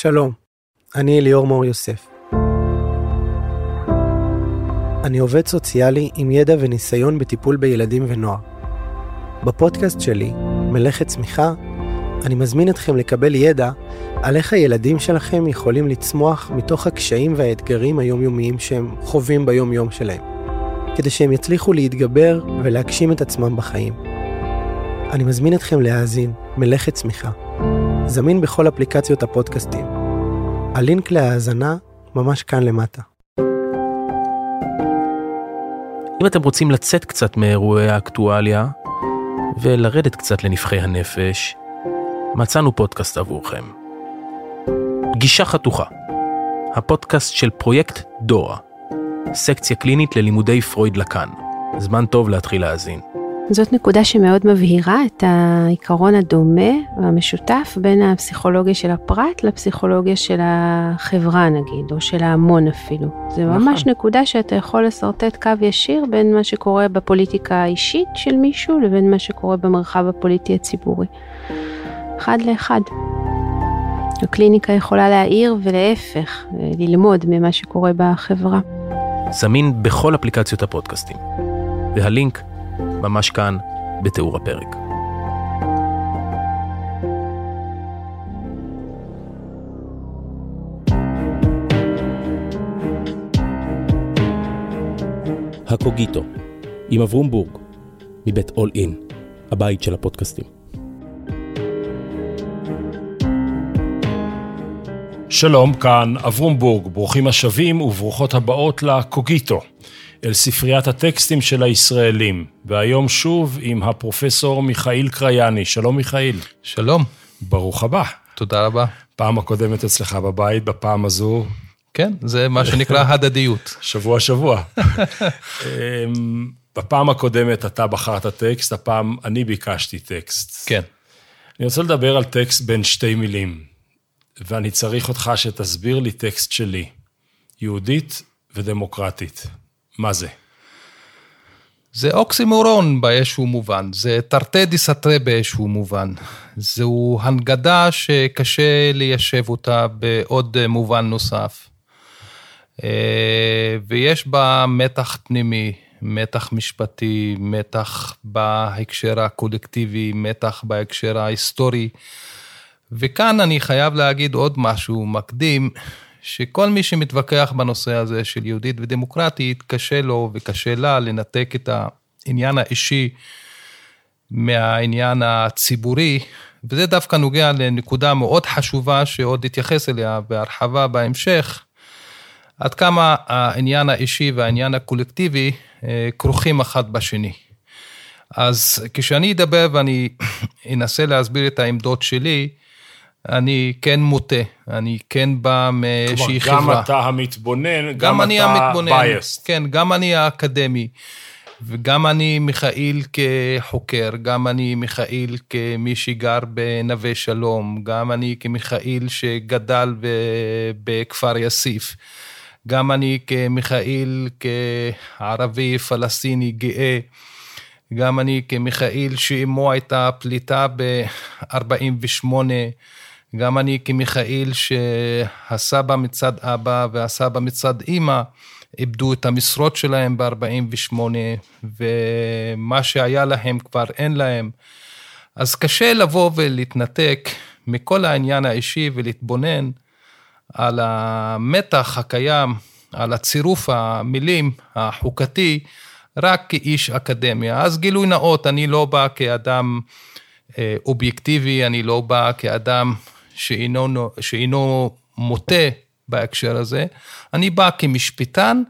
שלום, אני אליאור מור יוסף. אני עובד סוציאלי עם ידע וניסיון בטיפול בילדים ונוער. בפודקאסט שלי, מלאכת צמיחה, אני מזמין אתכם לקבל ידע על איך הילדים שלכם יכולים לצמוח מתוך הקשיים והאתגרים היומיומיים שהם חווים ביום-יום שלהם, כדי שהם יצליחו להתגבר ולהגשים את עצמם בחיים. אני מזמין אתכם להאזין מלאכת צמיחה. זמין בכל אפליקציות הפודקאסטים. הלינק להאזנה ממש כאן למטה. אם אתם רוצים לצאת קצת מאירועי האקטואליה ולרדת קצת לנבחי הנפש, מצאנו פודקאסט עבורכם. גישה חתוכה, הפודקאסט של פרויקט דורה, סקציה קלינית ללימודי פרויד לקאן. זמן טוב להתחיל להאזין. זאת נקודה שמאוד מבהירה את העיקרון הדומה והמשותף בין הפסיכולוגיה של הפרט לפסיכולוגיה של החברה נגיד, או של ההמון אפילו. זה נכון. ממש נקודה שאתה יכול לשרטט קו ישיר בין מה שקורה בפוליטיקה האישית של מישהו לבין מה שקורה במרחב הפוליטי הציבורי. אחד לאחד. הקליניקה יכולה להעיר ולהפך, ללמוד ממה שקורה בחברה. זמין בכל אפליקציות הפודקאסטים. והלינק ממש כאן, בתיאור הפרק. הקוגיטו, עם אברום בורג, מבית אול אין, הבית של הפודקאסטים. שלום, כאן אברום בורג, ברוכים השבים וברוכות הבאות לקוגיטו, אל ספריית הטקסטים של הישראלים, והיום שוב עם הפרופסור מיכאיל קרייני. שלום מיכאיל. שלום, ברוך הבא. תודה רבה. פעם הקודמת אצלך בבית, בפעם הזו, כן, זה מה שנקרא הדדיות. שבוע שבוע. אמ, בפעם הקודמת אתה בחרת טקסט, הפעם אני ביקשתי טקסט. כן. אני רוצה לדבר על טקסט בין שתי מילים, ואני צריך אותך שתסביר לי טקסט שלי, יהודית ודמוקרטית. מה זה? זה אוקסימורון באיזשהו מובן, זה תרתי דיסתרי באיזשהו מובן. זו הנגדה שקשה ליישב אותה בעוד מובן נוסף. אה, ויש בה מתח פנימי, מתח משפטי, מתח בהקשר הקולקטיבי, מתח בהקשר ההיסטורי. וכאן אני חייב להגיד עוד משהו מקדים, שכל מי שמתווכח בנושא הזה של יהודית ודמוקרטית, קשה לו וקשה לה לנתק את העניין האישי מהעניין הציבורי, וזה דווקא נוגע לנקודה מאוד חשובה שעוד אתייחס אליה בהרחבה בהמשך, עד כמה העניין האישי והעניין הקולקטיבי אה, כרוכים אחד בשני. אז כשאני אדבר ואני אנסה להסביר את העמדות שלי, אני כן מוטה, אני כן בא מאיזושהי חברה. כלומר, גם אתה המתבונן, גם, גם אני אתה המתבונן, biased. כן, גם אני האקדמי, וגם אני מיכאיל כחוקר, גם אני מיכאל כמי שגר בנווה שלום, גם אני כמיכאל שגדל ב- בכפר יאסיף, גם אני כמיכאל כערבי פלסטיני גאה, גם אני כמיכאל שאמו הייתה פליטה ב-48', גם אני כמיכאל שהסבא מצד אבא והסבא מצד אימא איבדו את המשרות שלהם ב-48, ומה שהיה להם כבר אין להם. אז קשה לבוא ולהתנתק מכל העניין האישי ולהתבונן על המתח הקיים, על הצירוף המילים החוקתי, רק כאיש אקדמיה. אז גילוי נאות, אני לא בא כאדם אה, אובייקטיבי, אני לא בא כאדם שאינו, שאינו מוטה בהקשר הזה, אני בא כמשפטן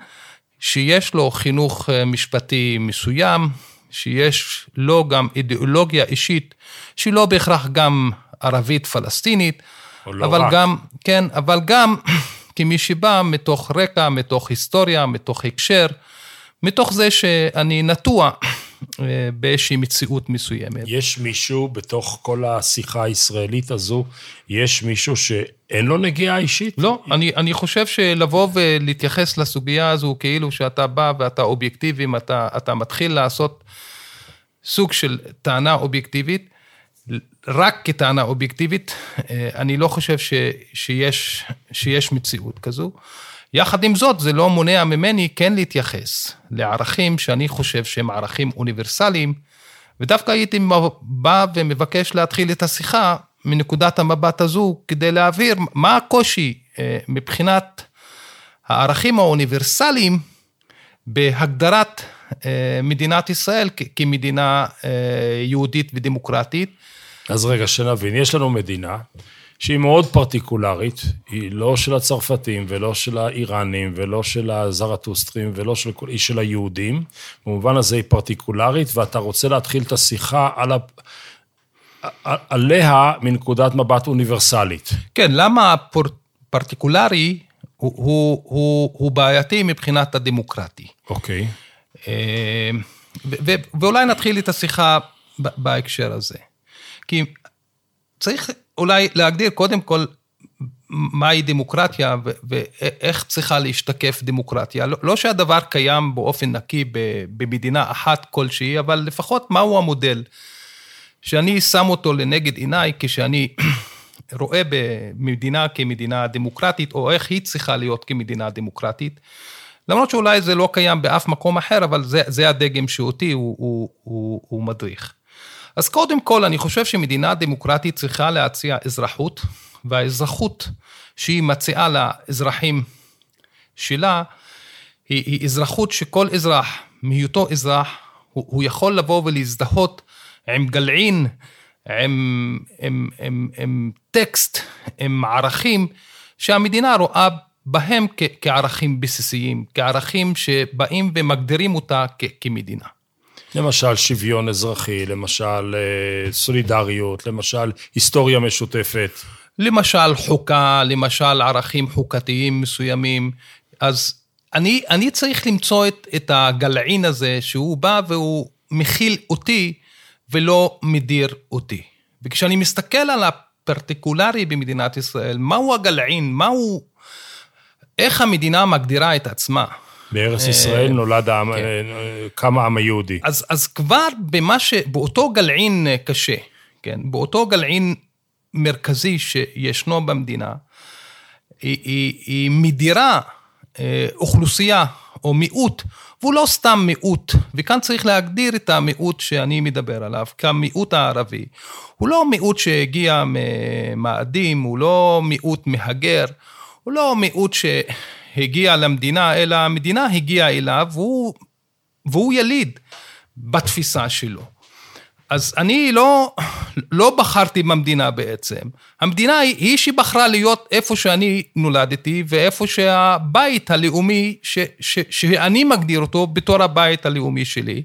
שיש לו חינוך אה, משפטי מסוים, שיש לו גם אידיאולוגיה אישית, שהיא לא בהכרח גם ערבית פלסטינית, או לא אבל רק. גם, כן, אבל גם כמי שבא מתוך רקע, מתוך היסטוריה, מתוך הקשר, מתוך זה שאני נטוע באיזושהי מציאות מסוימת. יש מישהו בתוך כל השיחה הישראלית הזו, יש מישהו שאין לו נגיעה אישית? לא, אני, אני חושב שלבוא ולהתייחס לסוגיה הזו כאילו שאתה בא ואתה אובייקטיבי, אתה, אתה מתחיל לעשות סוג של טענה אובייקטיבית, רק כטענה אובייקטיבית, אה, אני לא חושב ש, שיש, שיש מציאות כזו. יחד עם זאת, זה לא מונע ממני כן להתייחס לערכים שאני חושב שהם ערכים אוניברסליים, ודווקא הייתי בא ומבקש להתחיל את השיחה מנקודת המבט הזו, כדי להעביר מה הקושי אה, מבחינת הערכים האוניברסליים בהגדרת אה, מדינת ישראל כמדינה אה, יהודית ודמוקרטית. אז רגע, שנבין, יש לנו מדינה שהיא מאוד פרטיקולרית, היא לא של הצרפתים ולא של האיראנים ולא של הזרטוסטרים ולא של... היא של היהודים, במובן הזה היא פרטיקולרית, ואתה רוצה להתחיל את השיחה על ה... עליה מנקודת מבט אוניברסלית. כן, למה הפרטיקולרי הוא, הוא, הוא, הוא בעייתי מבחינת הדמוקרטי. אוקיי. אה, ואולי נתחיל את השיחה בהקשר הזה. כי צריך אולי להגדיר קודם כל מהי דמוקרטיה ואיך צריכה להשתקף דמוקרטיה. לא, לא שהדבר קיים באופן נקי במדינה אחת כלשהי, אבל לפחות מהו המודל שאני שם אותו לנגד עיניי כשאני רואה במדינה כמדינה דמוקרטית, או איך היא צריכה להיות כמדינה דמוקרטית. למרות שאולי זה לא קיים באף מקום אחר, אבל זה, זה הדגם שאותי הוא, הוא, הוא, הוא מדריך. אז קודם כל, אני חושב שמדינה דמוקרטית צריכה להציע אזרחות, והאזרחות שהיא מציעה לאזרחים שלה, היא, היא אזרחות שכל אזרח, מהיותו אזרח, הוא, הוא יכול לבוא ולהזדהות עם גלעין, עם, עם, עם, עם טקסט, עם ערכים, שהמדינה רואה בהם כ, כערכים בסיסיים, כערכים שבאים ומגדירים אותה כ, כמדינה. למשל שוויון אזרחי, למשל אה, סולידריות, למשל היסטוריה משותפת. למשל חוקה, למשל ערכים חוקתיים מסוימים. אז אני, אני צריך למצוא את, את הגלעין הזה שהוא בא והוא מכיל אותי ולא מדיר אותי. וכשאני מסתכל על הפרטיקולרי במדינת ישראל, מהו הגלעין, מהו, איך המדינה מגדירה את עצמה. בארץ אה, ישראל נולד העם, כן. אה, קם העם היהודי. אז, אז כבר במה ש... באותו גלעין קשה, כן? באותו גלעין מרכזי שישנו במדינה, היא, היא, היא מדירה אה, אוכלוסייה או מיעוט, והוא לא סתם מיעוט, וכאן צריך להגדיר את המיעוט שאני מדבר עליו, כמיעוט הערבי. הוא לא מיעוט שהגיע ממאדים, הוא לא מיעוט מהגר, הוא לא מיעוט שהגיע למדינה, אלא המדינה הגיעה אליו, והוא, והוא יליד בתפיסה שלו. אז אני לא, לא בחרתי במדינה בעצם. המדינה היא, היא שבחרה להיות איפה שאני נולדתי ואיפה שהבית הלאומי ש, ש, שאני מגדיר אותו בתור הבית הלאומי שלי.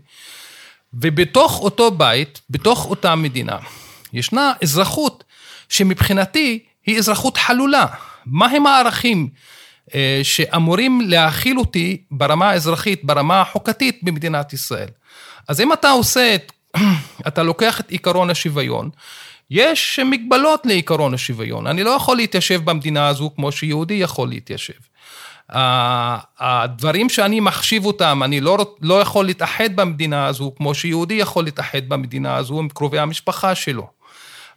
ובתוך אותו בית, בתוך אותה מדינה, ישנה אזרחות שמבחינתי היא אזרחות חלולה. מהם הערכים שאמורים להכיל אותי ברמה האזרחית, ברמה החוקתית במדינת ישראל? אז אם אתה עושה את אתה לוקח את עיקרון השוויון, יש מגבלות לעיקרון השוויון. אני לא יכול להתיישב במדינה הזו כמו שיהודי יכול להתיישב. הדברים שאני מחשיב אותם, אני לא, לא יכול להתאחד במדינה הזו כמו שיהודי יכול להתאחד במדינה הזו עם קרובי המשפחה שלו.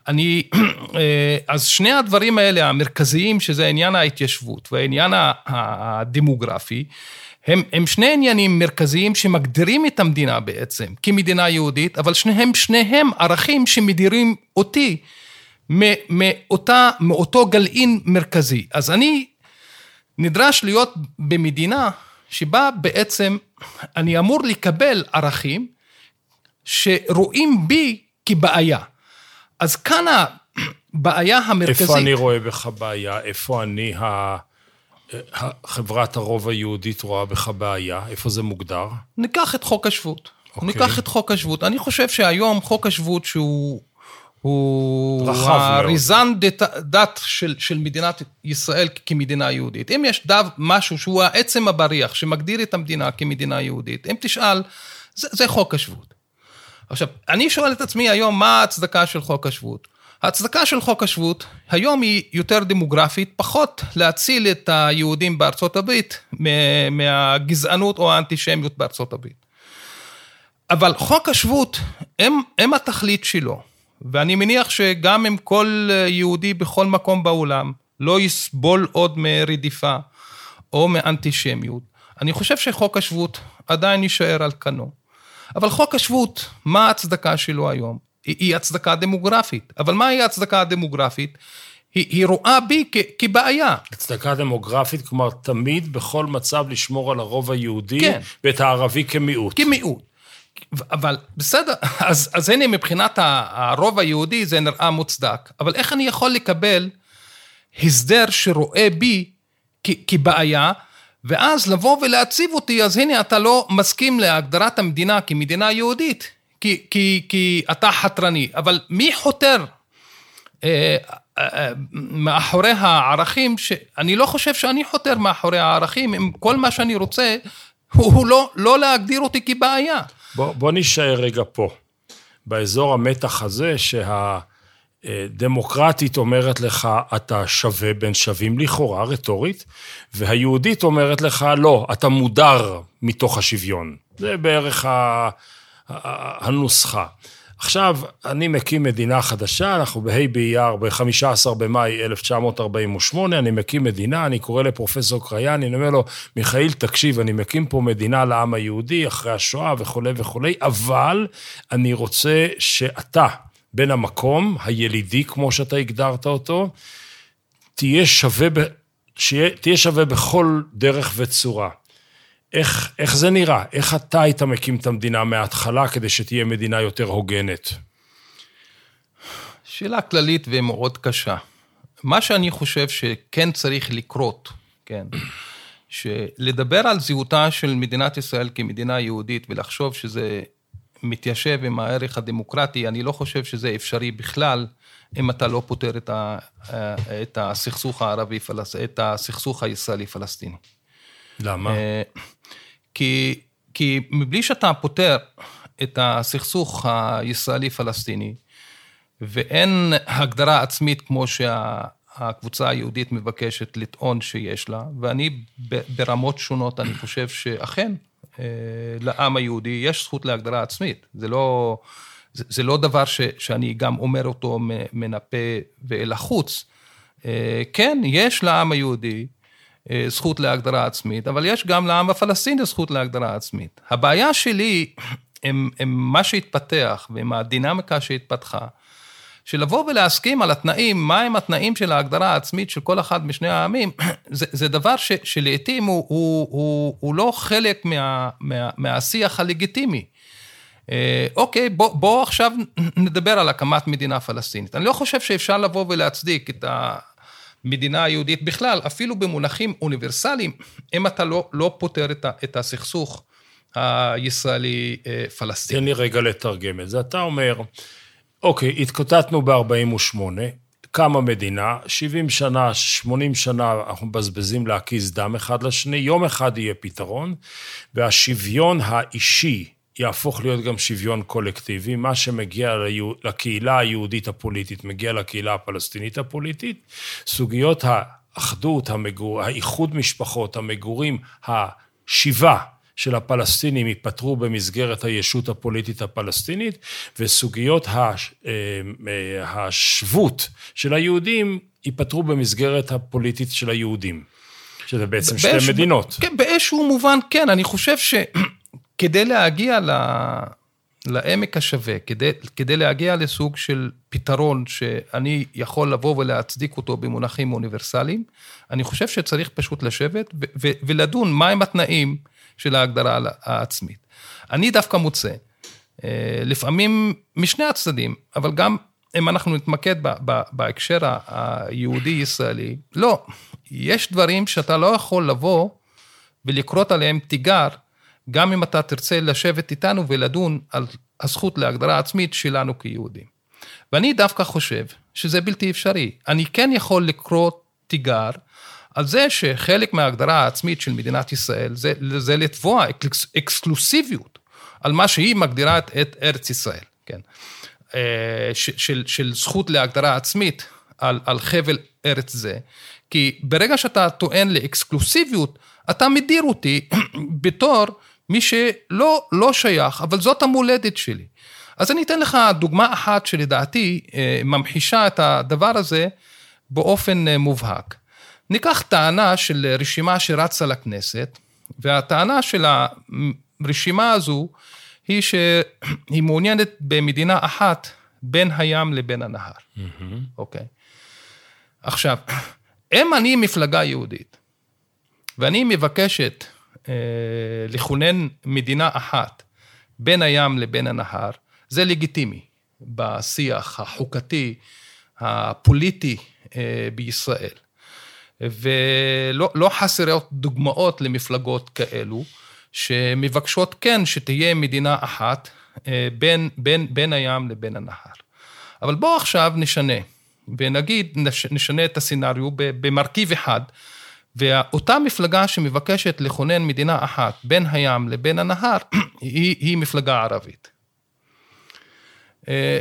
אני, אה, אז שני הדברים האלה המרכזיים, שזה עניין ההתיישבות והעניין הדמוגרפי, הם, הם שני עניינים מרכזיים שמגדירים את המדינה בעצם כמדינה יהודית, אבל שניהם, שניהם ערכים שמדירים אותי מאותה, מאותו גלעין מרכזי. אז אני נדרש להיות במדינה שבה בעצם אני אמור לקבל ערכים שרואים בי כבעיה. אז כאן הבעיה המרכזית... איפה אני רואה בך בעיה? איפה אני ה... חברת הרוב היהודית רואה בך בעיה? איפה זה מוגדר? ניקח את חוק השבות. Okay. אוקיי. ניקח את חוק השבות. אני חושב שהיום חוק השבות שהוא... הוא האריזן דת של, של מדינת ישראל כמדינה יהודית. אם יש דו, משהו שהוא העצם הבריח שמגדיר את המדינה כמדינה יהודית, אם תשאל, זה, זה חוק השבות. עכשיו, אני שואל את עצמי היום, מה ההצדקה של חוק השבות? ההצדקה של חוק השבות היום היא יותר דמוגרפית, פחות להציל את היהודים בארצות הברית מהגזענות או האנטישמיות בארצות הברית. אבל חוק השבות, הם, הם התכלית שלו, ואני מניח שגם אם כל יהודי בכל מקום בעולם לא יסבול עוד מרדיפה או מאנטישמיות, אני חושב שחוק השבות עדיין יישאר על כנו. אבל חוק השבות, מה ההצדקה שלו היום? היא, היא הצדקה דמוגרפית. אבל מהי ההצדקה הדמוגרפית? היא, היא רואה בי כ, כבעיה. הצדקה דמוגרפית, כלומר, תמיד, בכל מצב, לשמור על הרוב היהודי, כן. ואת הערבי כמיעוט. כמיעוט. אבל בסדר, אז, אז הנה מבחינת הרוב היהודי זה נראה מוצדק, אבל איך אני יכול לקבל הסדר שרואה בי כ, כבעיה, ואז לבוא ולהציב אותי, אז הנה אתה לא מסכים להגדרת המדינה כמדינה יהודית, כי, כי, כי אתה חתרני, אבל מי חותר אה, אה, מאחורי הערכים, שאני לא חושב שאני חותר מאחורי הערכים, אם כל מה שאני רוצה הוא לא, לא להגדיר אותי כבעיה. בוא, בוא נשאר רגע פה, באזור המתח הזה, שהדמוקרטית אומרת לך, אתה שווה בין שווים לכאורה, רטורית, והיהודית אומרת לך, לא, אתה מודר מתוך השוויון. זה בערך ה... הנוסחה. עכשיו, אני מקים מדינה חדשה, אנחנו בה' באייר, ב-15 במאי 1948, אני מקים מדינה, אני קורא לפרופסור קריין, אני אומר לו, מיכאיל, תקשיב, אני מקים פה מדינה לעם היהודי אחרי השואה וכולי וכולי, אבל אני רוצה שאתה, בן המקום, הילידי, כמו שאתה הגדרת אותו, תהיה שווה, ב... שיה... תהיה שווה בכל דרך וצורה. איך, איך זה נראה? איך אתה היית מקים את המדינה מההתחלה כדי שתהיה מדינה יותר הוגנת? שאלה כללית ומאוד קשה. מה שאני חושב שכן צריך לקרות, כן, שלדבר על זהותה של מדינת ישראל כמדינה יהודית ולחשוב שזה מתיישב עם הערך הדמוקרטי, אני לא חושב שזה אפשרי בכלל, אם אתה לא פותר את, ה, את הסכסוך הערבי, את הסכסוך הישראלי-פלסטיני. למה? אה, כי, כי מבלי שאתה פותר את הסכסוך הישראלי-פלסטיני, ואין הגדרה עצמית כמו שהקבוצה היהודית מבקשת לטעון שיש לה, ואני ברמות שונות, אני חושב שאכן, אה, לעם היהודי יש זכות להגדרה עצמית. זה לא, זה, זה לא דבר ש, שאני גם אומר אותו מן הפה ואל החוץ. אה, כן, יש לעם היהודי אה, זכות להגדרה עצמית, אבל יש גם לעם הפלסטיני זכות להגדרה עצמית. הבעיה שלי עם, עם מה שהתפתח ועם הדינמיקה שהתפתחה, שלבוא ולהסכים על התנאים, מהם התנאים של ההגדרה העצמית של כל אחד משני העמים, זה, זה דבר ש, שלעיתים הוא, הוא, הוא, הוא לא חלק מה, מה, מהשיח הלגיטימי. אה, אוקיי, בוא, בוא עכשיו נדבר על הקמת מדינה פלסטינית. אני לא חושב שאפשר לבוא ולהצדיק את. המדינה היהודית בכלל, אפילו במונחים אוניברסליים, אם אתה לא, לא פותר את, את הסכסוך הישראלי-פלסטיני. תן לי רגע לתרגם את זה. אתה אומר, אוקיי, התקוטטנו ב-48', קמה מדינה, 70 שנה, 80 שנה אנחנו מבזבזים להקיז דם אחד לשני, יום אחד יהיה פתרון, והשוויון האישי יהפוך להיות גם שוויון קולקטיבי, מה שמגיע לקהילה היהודית הפוליטית מגיע לקהילה הפלסטינית הפוליטית, סוגיות האחדות, המגור, האיחוד משפחות, המגורים, השיבה של הפלסטינים ייפתרו במסגרת הישות הפוליטית הפלסטינית, וסוגיות אה, השבות של היהודים ייפתרו במסגרת הפוליטית של היהודים. שזה בעצם שתי באיש, מדינות. כן, באיזשהו מובן כן, אני חושב ש... כדי להגיע ל... לעמק השווה, כדי, כדי להגיע לסוג של פתרון שאני יכול לבוא ולהצדיק אותו במונחים אוניברסליים, אני חושב שצריך פשוט לשבת ו- ו- ולדון מהם התנאים של ההגדרה העצמית. אני דווקא מוצא, אה, לפעמים משני הצדדים, אבל גם אם אנחנו נתמקד ב- ב- בהקשר היהודי-ישראלי, לא, יש דברים שאתה לא יכול לבוא ולקרות עליהם תיגר גם אם אתה תרצה לשבת איתנו ולדון על הזכות להגדרה עצמית שלנו כיהודים. ואני דווקא חושב שזה בלתי אפשרי. אני כן יכול לקרוא תיגר על זה שחלק מההגדרה העצמית של מדינת ישראל זה, זה לתבוע אקס, אקסקלוסיביות על מה שהיא מגדירה את ארץ ישראל, כן? אה, של, של, של זכות להגדרה עצמית על, על חבל ארץ זה, כי ברגע שאתה טוען לאקסקלוסיביות, אתה מדיר אותי בתור מי שלא לא שייך, אבל זאת המולדת שלי. אז אני אתן לך דוגמה אחת שלדעתי אה, ממחישה את הדבר הזה באופן אה, מובהק. ניקח טענה של רשימה שרצה לכנסת, והטענה של הרשימה הזו היא שהיא מעוניינת במדינה אחת בין הים לבין הנהר. אוקיי. עכשיו, אם אני מפלגה יהודית, ואני מבקשת אה, לכונן מדינה אחת בין הים לבין הנהר, זה לגיטימי בשיח החוקתי, הפוליטי אה, בישראל. ולא לא חסרות דוגמאות למפלגות כאלו, שמבקשות כן שתהיה מדינה אחת אה, בין, בין, בין הים לבין הנהר. אבל בואו עכשיו נשנה, ונגיד נשנה את הסצנריו במרכיב אחד, ואותה מפלגה שמבקשת לכונן מדינה אחת בין הים לבין הנהר, היא, היא מפלגה ערבית. אה,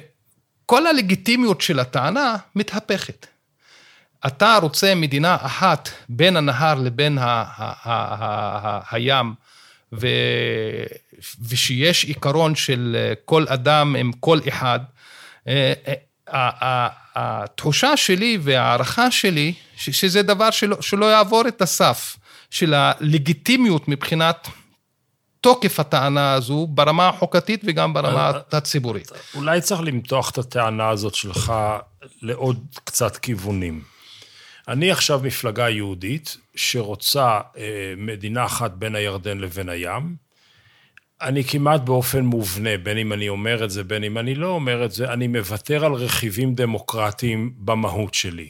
כל הלגיטימיות של הטענה מתהפכת. אתה רוצה מדינה אחת בין הנהר לבין הים, ו... ושיש עיקרון של כל אדם עם כל אחד, אה, אה, התחושה שלי וההערכה שלי, שזה דבר שלא, שלא יעבור את הסף של הלגיטימיות מבחינת תוקף הטענה הזו ברמה החוקתית וגם ברמה הציבורית. אולי צריך למתוח את הטענה הזאת שלך לעוד קצת כיוונים. אני עכשיו מפלגה יהודית שרוצה אה, מדינה אחת בין הירדן לבין הים. אני כמעט באופן מובנה, בין אם אני אומר את זה, בין אם אני לא אומר את זה, אני מוותר על רכיבים דמוקרטיים במהות שלי.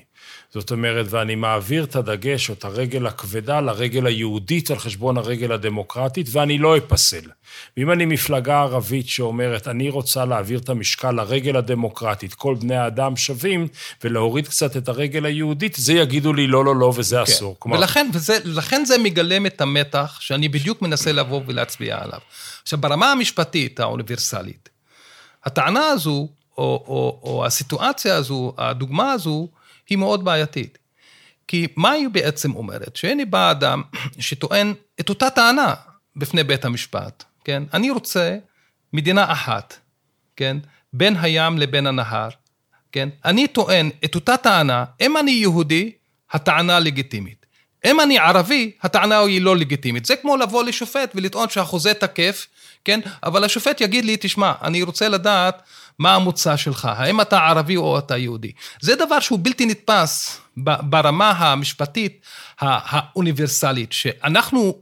זאת אומרת, ואני מעביר את הדגש או את הרגל הכבדה לרגל היהודית על חשבון הרגל הדמוקרטית, ואני לא אפסל. ואם אני מפלגה ערבית שאומרת, אני רוצה להעביר את המשקל לרגל הדמוקרטית, כל בני האדם שווים, ולהוריד קצת את הרגל היהודית, זה יגידו לי לא, לא, לא, וזה כן. אסור. כלומר... ולכן וזה, זה מגלם את המתח שאני בדיוק מנסה לבוא ולהצביע עליו. עכשיו, ברמה המשפטית האוניברסלית, הטענה הזו, או, או, או הסיטואציה הזו, הדוגמה הזו, היא מאוד בעייתית. כי מה היא בעצם אומרת? שהנה בא אדם שטוען את אותה טענה בפני בית המשפט, כן? אני רוצה מדינה אחת, כן? בין הים לבין הנהר, כן? אני טוען את אותה טענה, אם אני יהודי, הטענה לגיטימית. אם אני ערבי, הטענה היא לא לגיטימית. זה כמו לבוא לשופט ולטעון שהחוזה תקף, כן? אבל השופט יגיד לי, תשמע, אני רוצה לדעת מה המוצא שלך, האם אתה ערבי או אתה יהודי. זה דבר שהוא בלתי נתפס ברמה המשפטית האוניברסלית, שאנחנו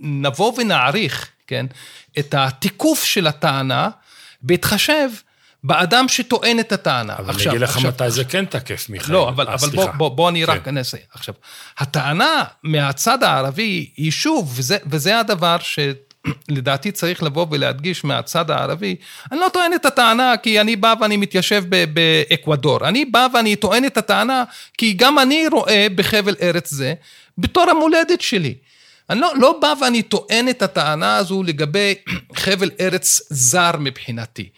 נבוא ונעריך, כן, את התיקוף של הטענה, בהתחשב באדם שטוען את הטענה. אבל עכשיו, אני אגיד לך עכשיו, מתי זה כן תקף, מיכאל. לא, אבל, אבל בוא, בוא, בוא אני כן. רק אנסה. עכשיו, הטענה מהצד הערבי היא שוב, וזה, וזה הדבר ש... לדעתי צריך לבוא ולהדגיש מהצד הערבי, אני לא טוען את הטענה כי אני בא ואני מתיישב באקוודור, אני בא ואני טוען את הטענה כי גם אני רואה בחבל ארץ זה בתור המולדת שלי. אני לא, לא בא ואני טוען את הטענה הזו לגבי חבל ארץ זר מבחינתי.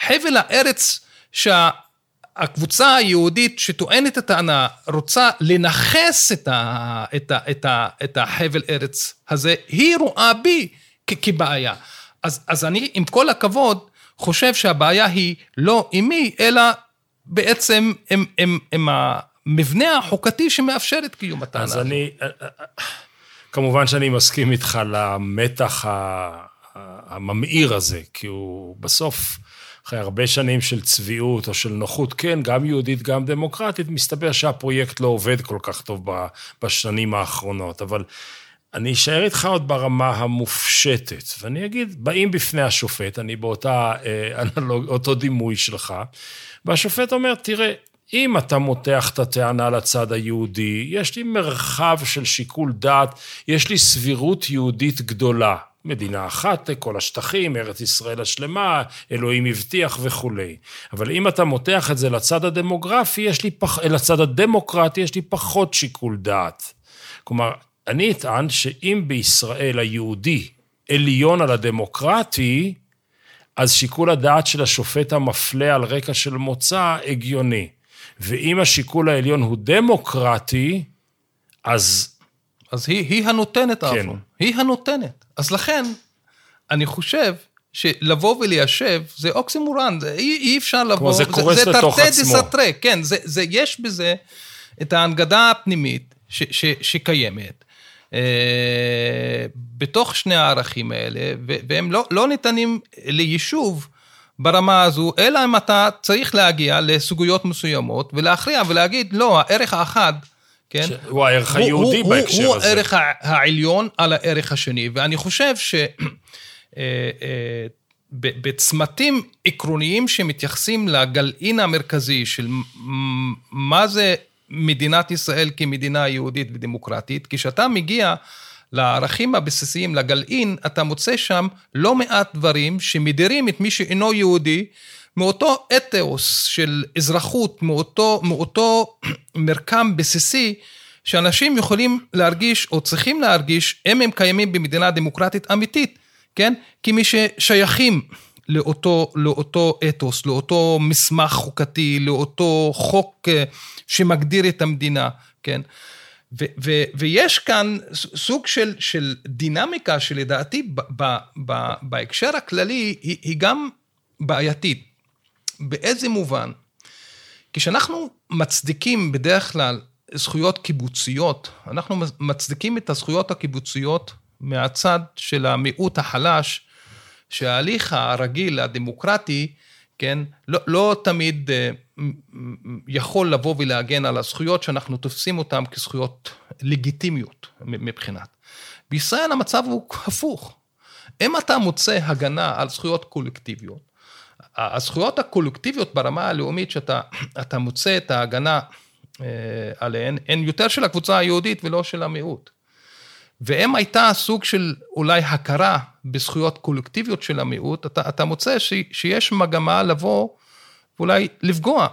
חבל הארץ שהקבוצה היהודית שטוענת את הטענה רוצה לנכס את, ה, את, ה, את, ה, את החבל ארץ הזה, היא רואה בי כבעיה. אז, אז אני, עם כל הכבוד, חושב שהבעיה היא לא עימי, אלא בעצם עם, עם, עם המבנה החוקתי שמאפשר את קיום הטענה. אז אני, כמובן שאני מסכים איתך למתח הממאיר הזה, כי הוא בסוף, אחרי הרבה שנים של צביעות או של נוחות, כן, גם יהודית, גם דמוקרטית, מסתבר שהפרויקט לא עובד כל כך טוב בשנים האחרונות, אבל... אני אשאר איתך עוד ברמה המופשטת, ואני אגיד, באים בפני השופט, אני באותה אה, אנלוג, אותו דימוי שלך, והשופט אומר, תראה, אם אתה מותח את הטענה לצד היהודי, יש לי מרחב של שיקול דעת, יש לי סבירות יהודית גדולה. מדינה אחת, כל השטחים, ארץ ישראל השלמה, אלוהים הבטיח וכולי. אבל אם אתה מותח את זה לצד הדמוגרפי, יש לי פח... לצד הדמוקרטי, יש לי פחות שיקול דעת. כלומר, אני אטען שאם בישראל היהודי עליון על הדמוקרטי, אז שיקול הדעת של השופט המפלה על רקע של מוצא הגיוני. ואם השיקול העליון הוא דמוקרטי, אז... אז היא, היא הנותנת, כן. אברהם. היא הנותנת. אז לכן, אני חושב שלבוא וליישב זה אוקסימורן, זה, אי, אי אפשר לבוא, זה קורס זה, לתוך תרתי עצמו. דסתרי, כן, זה, זה, יש בזה את ההנגדה הפנימית ש, ש, שקיימת. אה, בתוך שני הערכים האלה, והם לא, לא ניתנים ליישוב ברמה הזו, אלא אם אתה צריך להגיע לסוגיות מסוימות ולהכריע ולהגיד, לא, הערך האחד, כן? הוא הערך הוא- היהודי הוא- בהקשר הוא הזה. הערך ה- העליון על הערך השני, ואני חושב ש... אה, אה, עקרוניים שמתייחסים לגלעין המרכזי של מה זה מדינת ישראל כמדינה יהודית ודמוקרטית, כשאתה מגיע לערכים הבסיסיים, לגלעין, אתה מוצא שם לא מעט דברים שמדירים את מי שאינו יהודי מאותו אתוס של אזרחות, מאותו, מאותו מרקם בסיסי שאנשים יכולים להרגיש או צריכים להרגיש אם הם קיימים במדינה דמוקרטית אמיתית, כן? כמי ששייכים לאותו, לאותו אתוס, לאותו מסמך חוקתי, לאותו חוק אה, שמגדיר את המדינה, כן? ו- ו- ויש כאן סוג של, של דינמיקה שלדעתי ב- ב- ב- בהקשר הכללי היא, היא גם בעייתית. באיזה מובן? כשאנחנו מצדיקים בדרך כלל זכויות קיבוציות, אנחנו מצדיקים את הזכויות הקיבוציות מהצד של המיעוט החלש, שההליך הרגיל, הדמוקרטי, כן, לא, לא תמיד אה, יכול לבוא ולהגן על הזכויות שאנחנו תופסים אותן כזכויות לגיטימיות מבחינת. בישראל המצב הוא הפוך. אם אתה מוצא הגנה על זכויות קולקטיביות, הזכויות הקולקטיביות ברמה הלאומית שאתה אתה מוצא את ההגנה אה, עליהן, הן יותר של הקבוצה היהודית ולא של המיעוט. ואם הייתה סוג של אולי הכרה בזכויות קולקטיביות של המיעוט, אתה, אתה מוצא ש, שיש מגמה לבוא ואולי לפגוע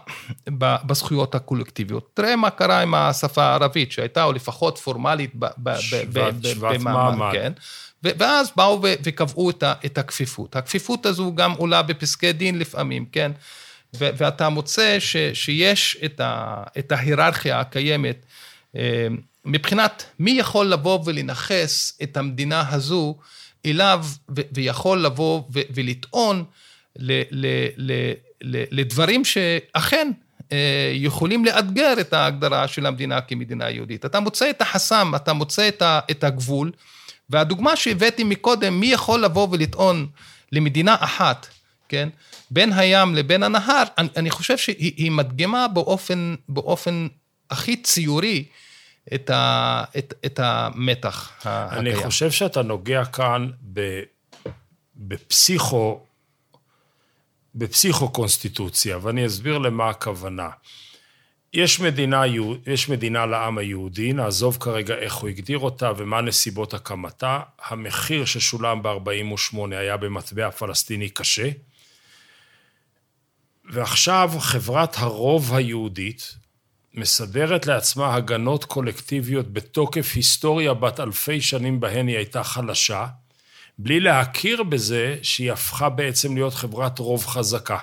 בזכויות הקולקטיביות. תראה מה קרה עם השפה הערבית, שהייתה, או לפחות פורמלית, ב- ב- ב- שוות- ב- ב- שוות במעמד, מעמד. כן? ואז באו וקבעו את, את הכפיפות. הכפיפות הזו גם עולה בפסקי דין לפעמים, כן? ואתה מוצא ש- שיש את, ה- את ההיררכיה הקיימת אה, מבחינת מי יכול לבוא ולנכס את המדינה הזו אליו ו- ויכול לבוא ו- ולטעון ל- ל- ל- ל- לדברים שאכן אה, יכולים לאתגר את ההגדרה של המדינה כמדינה יהודית. אתה מוצא את החסם, אתה מוצא את ה- את הגבול, והדוגמה שהבאתי מקודם, מי יכול לבוא ולטעון למדינה אחת, כן? בין הים לבין הנהר, אני, אני חושב שהיא היא מדגימה באופן, באופן הכי ציורי את, ה, את, את המתח ה- אני הקיים. חושב שאתה נוגע כאן בפסיכו, בפסיכו-קונסטיטוציה, ואני אסביר למה הכוונה. יש מדינה, יש מדינה לעם היהודי, נעזוב כרגע איך הוא הגדיר אותה ומה נסיבות הקמתה. המחיר ששולם ב-48' היה במטבע פלסטיני קשה. ועכשיו חברת הרוב היהודית מסדרת לעצמה הגנות קולקטיביות בתוקף היסטוריה בת אלפי שנים בהן היא הייתה חלשה, בלי להכיר בזה שהיא הפכה בעצם להיות חברת רוב חזקה.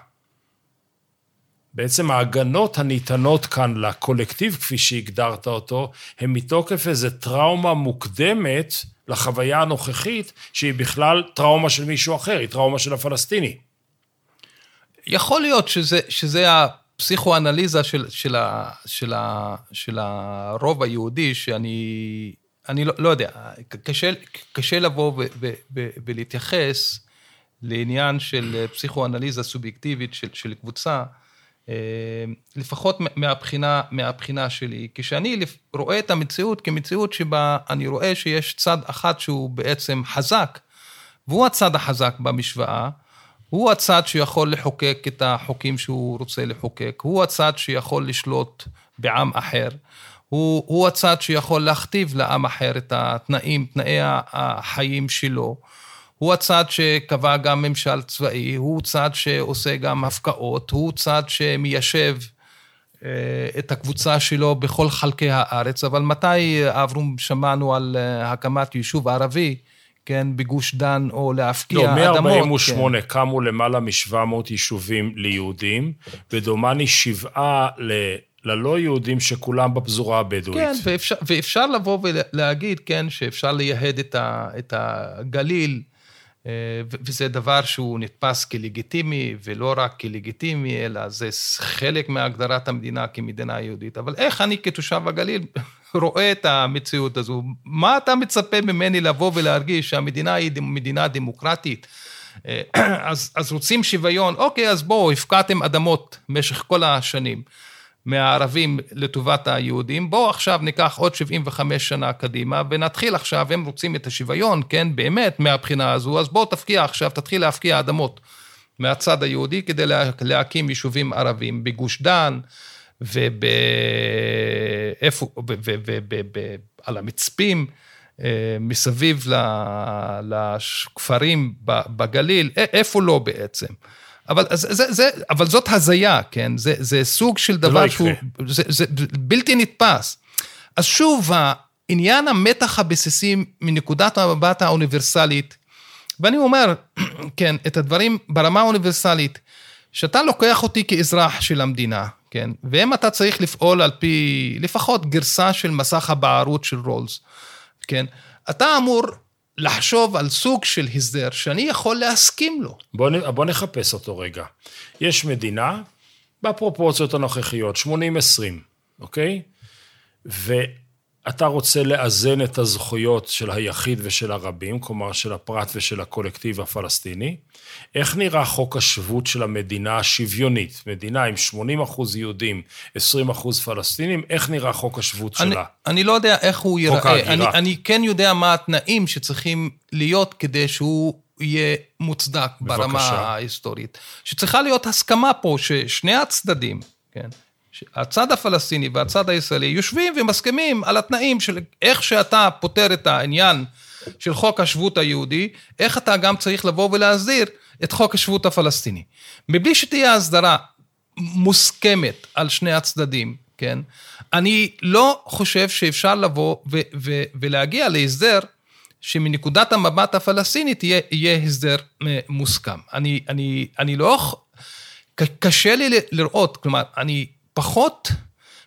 בעצם ההגנות הניתנות כאן לקולקטיב, כפי שהגדרת אותו, הן מתוקף איזו טראומה מוקדמת לחוויה הנוכחית, שהיא בכלל טראומה של מישהו אחר, היא טראומה של הפלסטיני. יכול להיות שזה, שזה הפסיכואנליזה של, של, ה, של, ה, של הרוב היהודי, שאני אני לא, לא יודע, קשה, קשה לבוא ו, ו, ו, ולהתייחס לעניין של פסיכואנליזה סובייקטיבית של, של קבוצה, לפחות מהבחינה, מהבחינה שלי. כשאני רואה את המציאות כמציאות שבה אני רואה שיש צד אחד שהוא בעצם חזק, והוא הצד החזק במשוואה, הוא הצד שיכול לחוקק את החוקים שהוא רוצה לחוקק, הוא הצד שיכול לשלוט בעם אחר, הוא, הוא הצד שיכול להכתיב לעם אחר את התנאים, תנאי החיים שלו, הוא הצד שקבע גם ממשל צבאי, הוא צד שעושה גם הפקעות, הוא צד שמיישב את הקבוצה שלו בכל חלקי הארץ, אבל מתי, אברום, שמענו על הקמת יישוב ערבי? כן, בגוש דן, או להפקיע לא, אדמות. מ-48' כן. קמו למעלה מ-700 יישובים ליהודים, ודומני שבעה ל... ללא יהודים שכולם בפזורה הבדואית. כן, ואפשר, ואפשר לבוא ולהגיד, כן, שאפשר לייהד את, ה, את הגליל אה, וזה דבר שהוא נתפס כלגיטימי, ולא רק כלגיטימי, אלא זה חלק מהגדרת המדינה כמדינה יהודית. אבל איך אני כתושב הגליל רואה את המציאות הזו? מה אתה מצפה ממני לבוא ולהרגיש שהמדינה היא מדינה דמוקרטית? אה, אז, אז רוצים שוויון, אוקיי, אז בואו, הפקעתם אדמות במשך כל השנים. מהערבים לטובת היהודים, בואו עכשיו ניקח עוד 75 שנה קדימה ונתחיל עכשיו, הם רוצים את השוויון, כן, באמת, מהבחינה הזו, אז בואו תפקיע עכשיו, תתחיל להפקיע אדמות מהצד היהודי כדי לה, להקים יישובים ערבים בגוש דן ובאיפה, על המצפים. אה, מסביב לכפרים בגליל, איפה לא בעצם. אבל, זה, זה, זה, אבל זאת הזיה, כן? זה, זה סוג של דבר לא שהוא... זה, זה בלתי נתפס. אז שוב, עניין המתח הבסיסי מנקודת המבט האוניברסלית, ואני אומר, כן, את הדברים ברמה האוניברסלית, שאתה לוקח אותי כאזרח של המדינה, כן, ואם אתה צריך לפעול על פי לפחות גרסה של מסך הבערות של רולס, כן, אתה אמור לחשוב על סוג של הסדר שאני יכול להסכים לו. בוא, בוא נחפש אותו רגע. יש מדינה בפרופורציות הנוכחיות, 80-20, אוקיי? ואתה רוצה לאזן את הזכויות של היחיד ושל הרבים, כלומר של הפרט ושל הקולקטיב הפלסטיני. איך נראה חוק השבות של המדינה השוויונית? מדינה עם 80 אחוז יהודים, 20 אחוז פלסטינים, איך נראה חוק השבות אני, שלה? אני לא יודע איך הוא ייראה. אני, אני כן יודע מה התנאים שצריכים להיות כדי שהוא יהיה מוצדק בבקשה. ברמה ההיסטורית. שצריכה להיות הסכמה פה ששני הצדדים, כן? הצד הפלסטיני והצד הישראלי יושבים ומסכימים על התנאים של איך שאתה פותר את העניין של חוק השבות היהודי, איך אתה גם צריך לבוא ולהסדיר את חוק השבות הפלסטיני. מבלי שתהיה הסדרה מוסכמת על שני הצדדים, כן? אני לא חושב שאפשר לבוא ו- ו- ולהגיע להסדר שמנקודת המבט הפלסטינית יהיה, יהיה הסדר אה, מוסכם. אני, אני, אני לא... קשה לי לראות, כלומר, אני פחות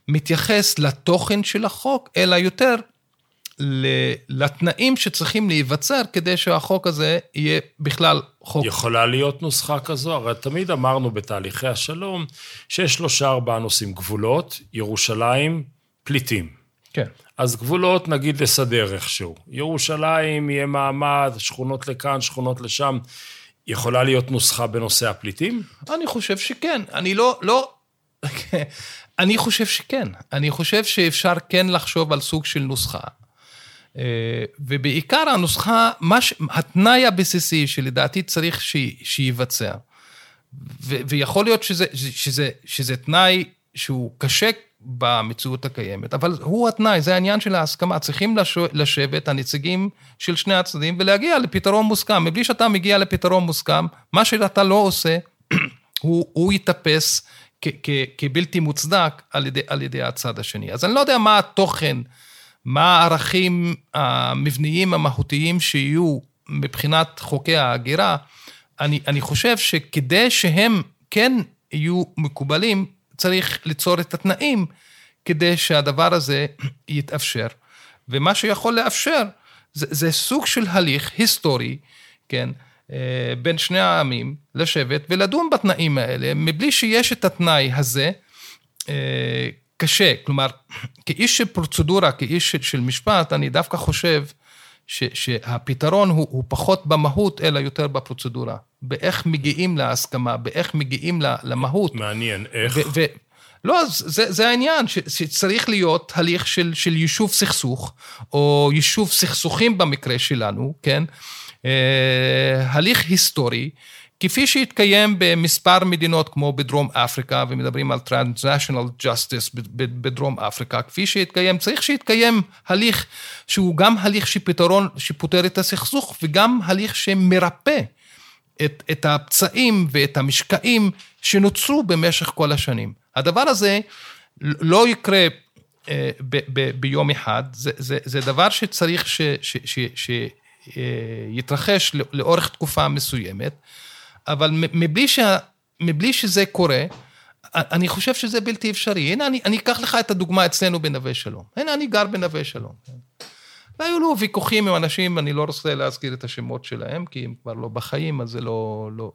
מתייחס לתוכן של החוק, אלא יותר לתנאים שצריכים להיווצר כדי שהחוק הזה יהיה בכלל חוק. יכולה להיות נוסחה כזו? הרי תמיד אמרנו בתהליכי השלום שיש שלושה ארבעה נושאים, גבולות, ירושלים, פליטים. כן. אז גבולות נגיד לסדר איכשהו. ירושלים יהיה מעמד, שכונות לכאן, שכונות לשם. יכולה להיות נוסחה בנושא הפליטים? אני חושב שכן. אני לא, לא... אני חושב שכן. אני חושב שאפשר כן לחשוב על סוג של נוסחה. אה, ובעיקר הנוסחה, מש, התנאי הבסיסי שלדעתי צריך ש, שייווצר, ו, ויכול להיות שזה, שזה, שזה תנאי שהוא קשה במציאות הקיימת, אבל הוא התנאי, זה העניין של ההסכמה. צריכים לשבת הנציגים של שני הצדדים ולהגיע לפתרון מוסכם. מבלי שאתה מגיע לפתרון מוסכם, מה שאתה לא עושה, הוא, הוא כ, כבלתי מוצדק על ידי, על ידי הצד השני. אז אני לא יודע מה התוכן. מה הערכים המבניים המהותיים שיהיו מבחינת חוקי ההגירה, אני, אני חושב שכדי שהם כן יהיו מקובלים, צריך ליצור את התנאים כדי שהדבר הזה יתאפשר. ומה שיכול לאפשר זה, זה סוג של הליך היסטורי, כן, בין שני העמים, לשבת ולדון בתנאים האלה, מבלי שיש את התנאי הזה, אה, קשה. כלומר, כאיש של פרוצדורה, כאיש של משפט, אני דווקא חושב ש, שהפתרון הוא, הוא פחות במהות, אלא יותר בפרוצדורה. באיך מגיעים להסכמה, באיך מגיעים למהות. מעניין, איך? ו, ו, לא, זה, זה העניין, ש, שצריך להיות הליך של, של יישוב סכסוך, או יישוב סכסוכים במקרה שלנו, כן? אה, הליך היסטורי. כפי שהתקיים במספר מדינות כמו בדרום אפריקה, ומדברים על Transnational Justice בדרום אפריקה, כפי שהתקיים, צריך שיתקיים הליך שהוא גם הליך שפתרון, שפותר את הסכסוך, וגם הליך שמרפא את, את הפצעים ואת המשקעים שנוצרו במשך כל השנים. הדבר הזה לא יקרה אה, ב, ב, ביום אחד, זה, זה, זה דבר שצריך שיתרחש אה, לאורך תקופה מסוימת. אבל מבלי, שה, מבלי שזה קורה, אני חושב שזה בלתי אפשרי. הנה, אני, אני אקח לך את הדוגמה אצלנו בנווה שלום. הנה, אני גר בנווה שלום. והיו לו ויכוחים עם אנשים, אני לא רוצה להזכיר את השמות שלהם, כי הם כבר לא בחיים, אז זה לא... לא.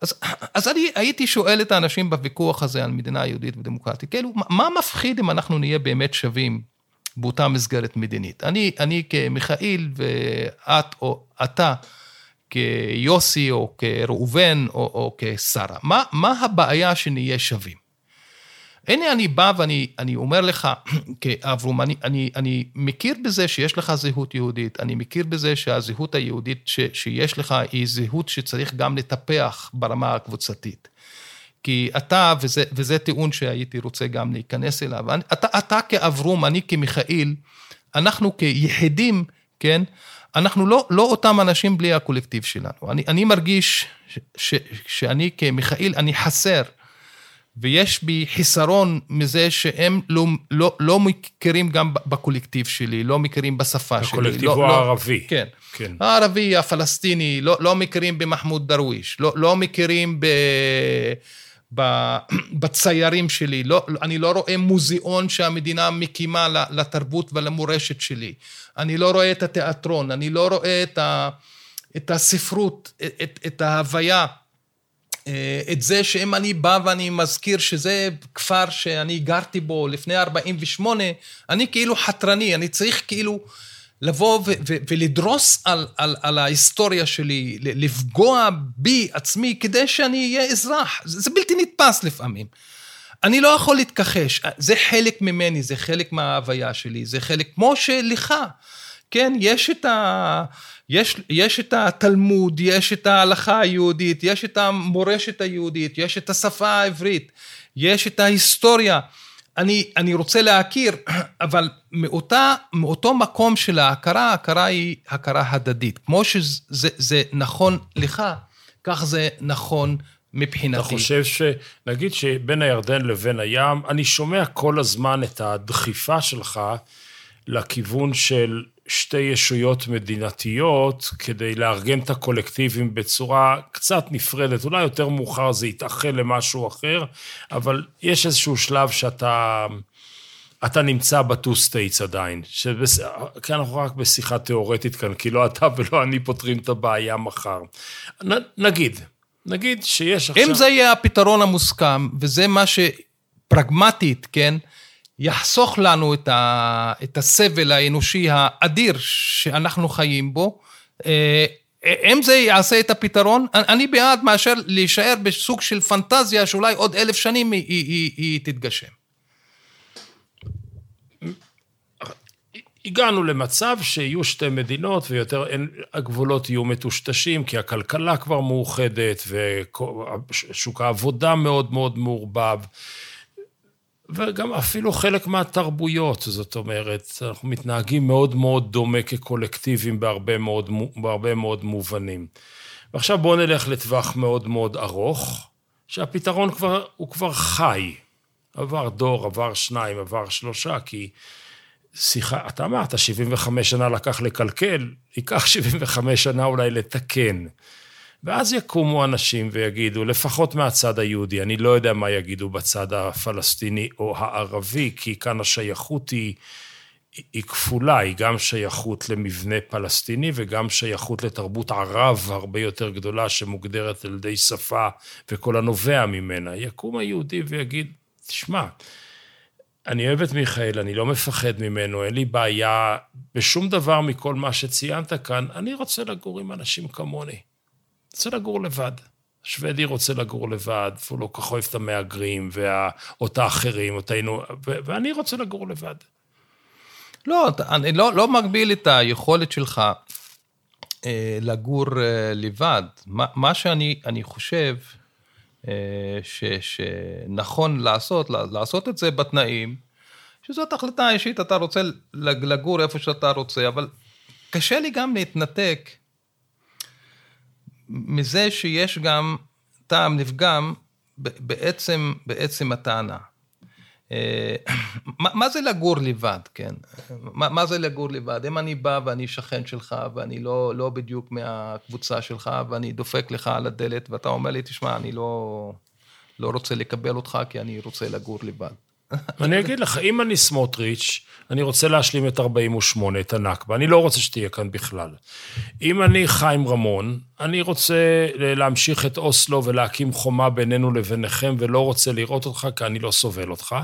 אז, אז אני הייתי שואל את האנשים בוויכוח הזה על מדינה יהודית ודמוקרטית, כאילו, מה מפחיד אם אנחנו נהיה באמת שווים באותה מסגרת מדינית? אני, אני כמיכאל ואת או אתה, כיוסי או כראובן או, או כשרה, מה, מה הבעיה שנהיה שווים? הנה אני בא ואני אני אומר לך, כאברום, אני, אני, אני מכיר בזה שיש לך זהות יהודית, אני מכיר בזה שהזהות היהודית ש, שיש לך היא זהות שצריך גם לטפח ברמה הקבוצתית. כי אתה, וזה, וזה טיעון שהייתי רוצה גם להיכנס אליו, אני, אתה, אתה כאברום, אני כמיכאל, אנחנו כיחידים, כן, אנחנו לא, לא אותם אנשים בלי הקולקטיב שלנו. אני, אני מרגיש ש, ש, שאני כמיכאל, אני חסר ויש בי חיסרון מזה שהם לא, לא, לא מכירים גם בקולקטיב שלי, לא מכירים בשפה שלי. הקולקטיב לא, הוא לא, הערבי. כן. כן. הערבי, הפלסטיני, לא, לא מכירים במחמוד דרוויש, לא, לא מכירים ב... ב, בציירים שלי, לא, אני לא רואה מוזיאון שהמדינה מקימה לתרבות ולמורשת שלי. אני לא רואה את התיאטרון, אני לא רואה את, ה, את הספרות, את, את ההוויה. אה, את זה שאם אני בא ואני מזכיר שזה כפר שאני גרתי בו לפני 48, אני כאילו חתרני, אני צריך כאילו לבוא ולדרוס על, על, על ההיסטוריה שלי, לפגוע בי עצמי כדי שאני אהיה אזרח. זה בלתי נתפס לפעמים. אני לא יכול להתכחש, זה חלק ממני, זה חלק מההוויה שלי, זה חלק, כמו שלך, כן, יש את ה... יש, יש את התלמוד, יש את ההלכה היהודית, יש את המורשת היהודית, יש את השפה העברית, יש את ההיסטוריה. אני, אני רוצה להכיר, אבל מאותה, מאותו מקום של ההכרה, ההכרה היא הכרה הדדית. כמו שזה זה נכון לך, כך זה נכון מבחינתי. אתה חושב ש... נגיד שבין הירדן לבין הים, אני שומע כל הזמן את הדחיפה שלך לכיוון של שתי ישויות מדינתיות כדי לארגן את הקולקטיבים בצורה קצת נפרדת. אולי יותר מאוחר זה יתגלגל למשהו אחר, אבל יש איזשהו שלב שאתה... אתה נמצא ב two states עדיין, שבס... כי אנחנו רק בשיחה תיאורטית כאן, כי לא אתה ולא אני פותרים את הבעיה מחר. נ... נגיד, נגיד שיש עכשיו... אם זה יהיה הפתרון המוסכם, וזה מה שפרגמטית, כן, יחסוך לנו את, ה, את הסבל האנושי האדיר שאנחנו חיים בו. אה, אם זה יעשה את הפתרון, אני בעד מאשר להישאר בסוג של פנטזיה שאולי עוד אלף שנים היא, היא, היא, היא תתגשם. הגענו למצב שיהיו שתי מדינות ויותר, אין, הגבולות יהיו מטושטשים, כי הכלכלה כבר מאוחדת ושוק העבודה מאוד מאוד מעורבב. וגם אפילו חלק מהתרבויות, זאת אומרת, אנחנו מתנהגים מאוד מאוד דומה כקולקטיבים בהרבה מאוד, בהרבה מאוד מובנים. ועכשיו בואו נלך לטווח מאוד מאוד ארוך, שהפתרון כבר, הוא כבר חי. עבר דור, עבר שניים, עבר שלושה, כי שיחה, אתה אמרת, 75 שנה לקח לקלקל, ייקח 75 שנה אולי לתקן. ואז יקומו אנשים ויגידו, לפחות מהצד היהודי, אני לא יודע מה יגידו בצד הפלסטיני או הערבי, כי כאן השייכות היא, היא כפולה, היא גם שייכות למבנה פלסטיני וגם שייכות לתרבות ערב הרבה יותר גדולה שמוגדרת על ידי שפה וכל הנובע ממנה. יקום היהודי ויגיד, תשמע, אני אוהב את מיכאל, אני לא מפחד ממנו, אין לי בעיה בשום דבר מכל מה שציינת כאן, אני רוצה לגור עם אנשים כמוני. רוצה לגור לבד. השוודי רוצה לגור לבד, והוא לא כך אוהב את המהגרים, וה... האחרים, אותנו, ו... ואני רוצה לגור לבד. לא, אני לא, לא מגביל את היכולת שלך אה, לגור אה, לבד. מה, מה שאני חושב אה, ש, שנכון לעשות, לעשות את זה בתנאים, שזאת החלטה אישית, אתה רוצה לגור איפה שאתה רוצה, אבל קשה לי גם להתנתק מזה שיש גם טעם נפגם בעצם, בעצם הטענה. אה, מה, מה זה לגור לבד, כן? מה, מה זה לגור לבד? אם אני בא ואני שכן שלך ואני לא, לא בדיוק מהקבוצה שלך ואני דופק לך על הדלת ואתה אומר לי, תשמע, אני לא, לא רוצה לקבל אותך כי אני רוצה לגור לבד. אני אגיד לך, אם אני סמוטריץ', אני רוצה להשלים את 48, את הנכבה, אני לא רוצה שתהיה כאן בכלל. אם אני חיים רמון, אני רוצה להמשיך את אוסלו ולהקים חומה בינינו לביניכם, ולא רוצה לראות אותך, כי אני לא סובל אותך.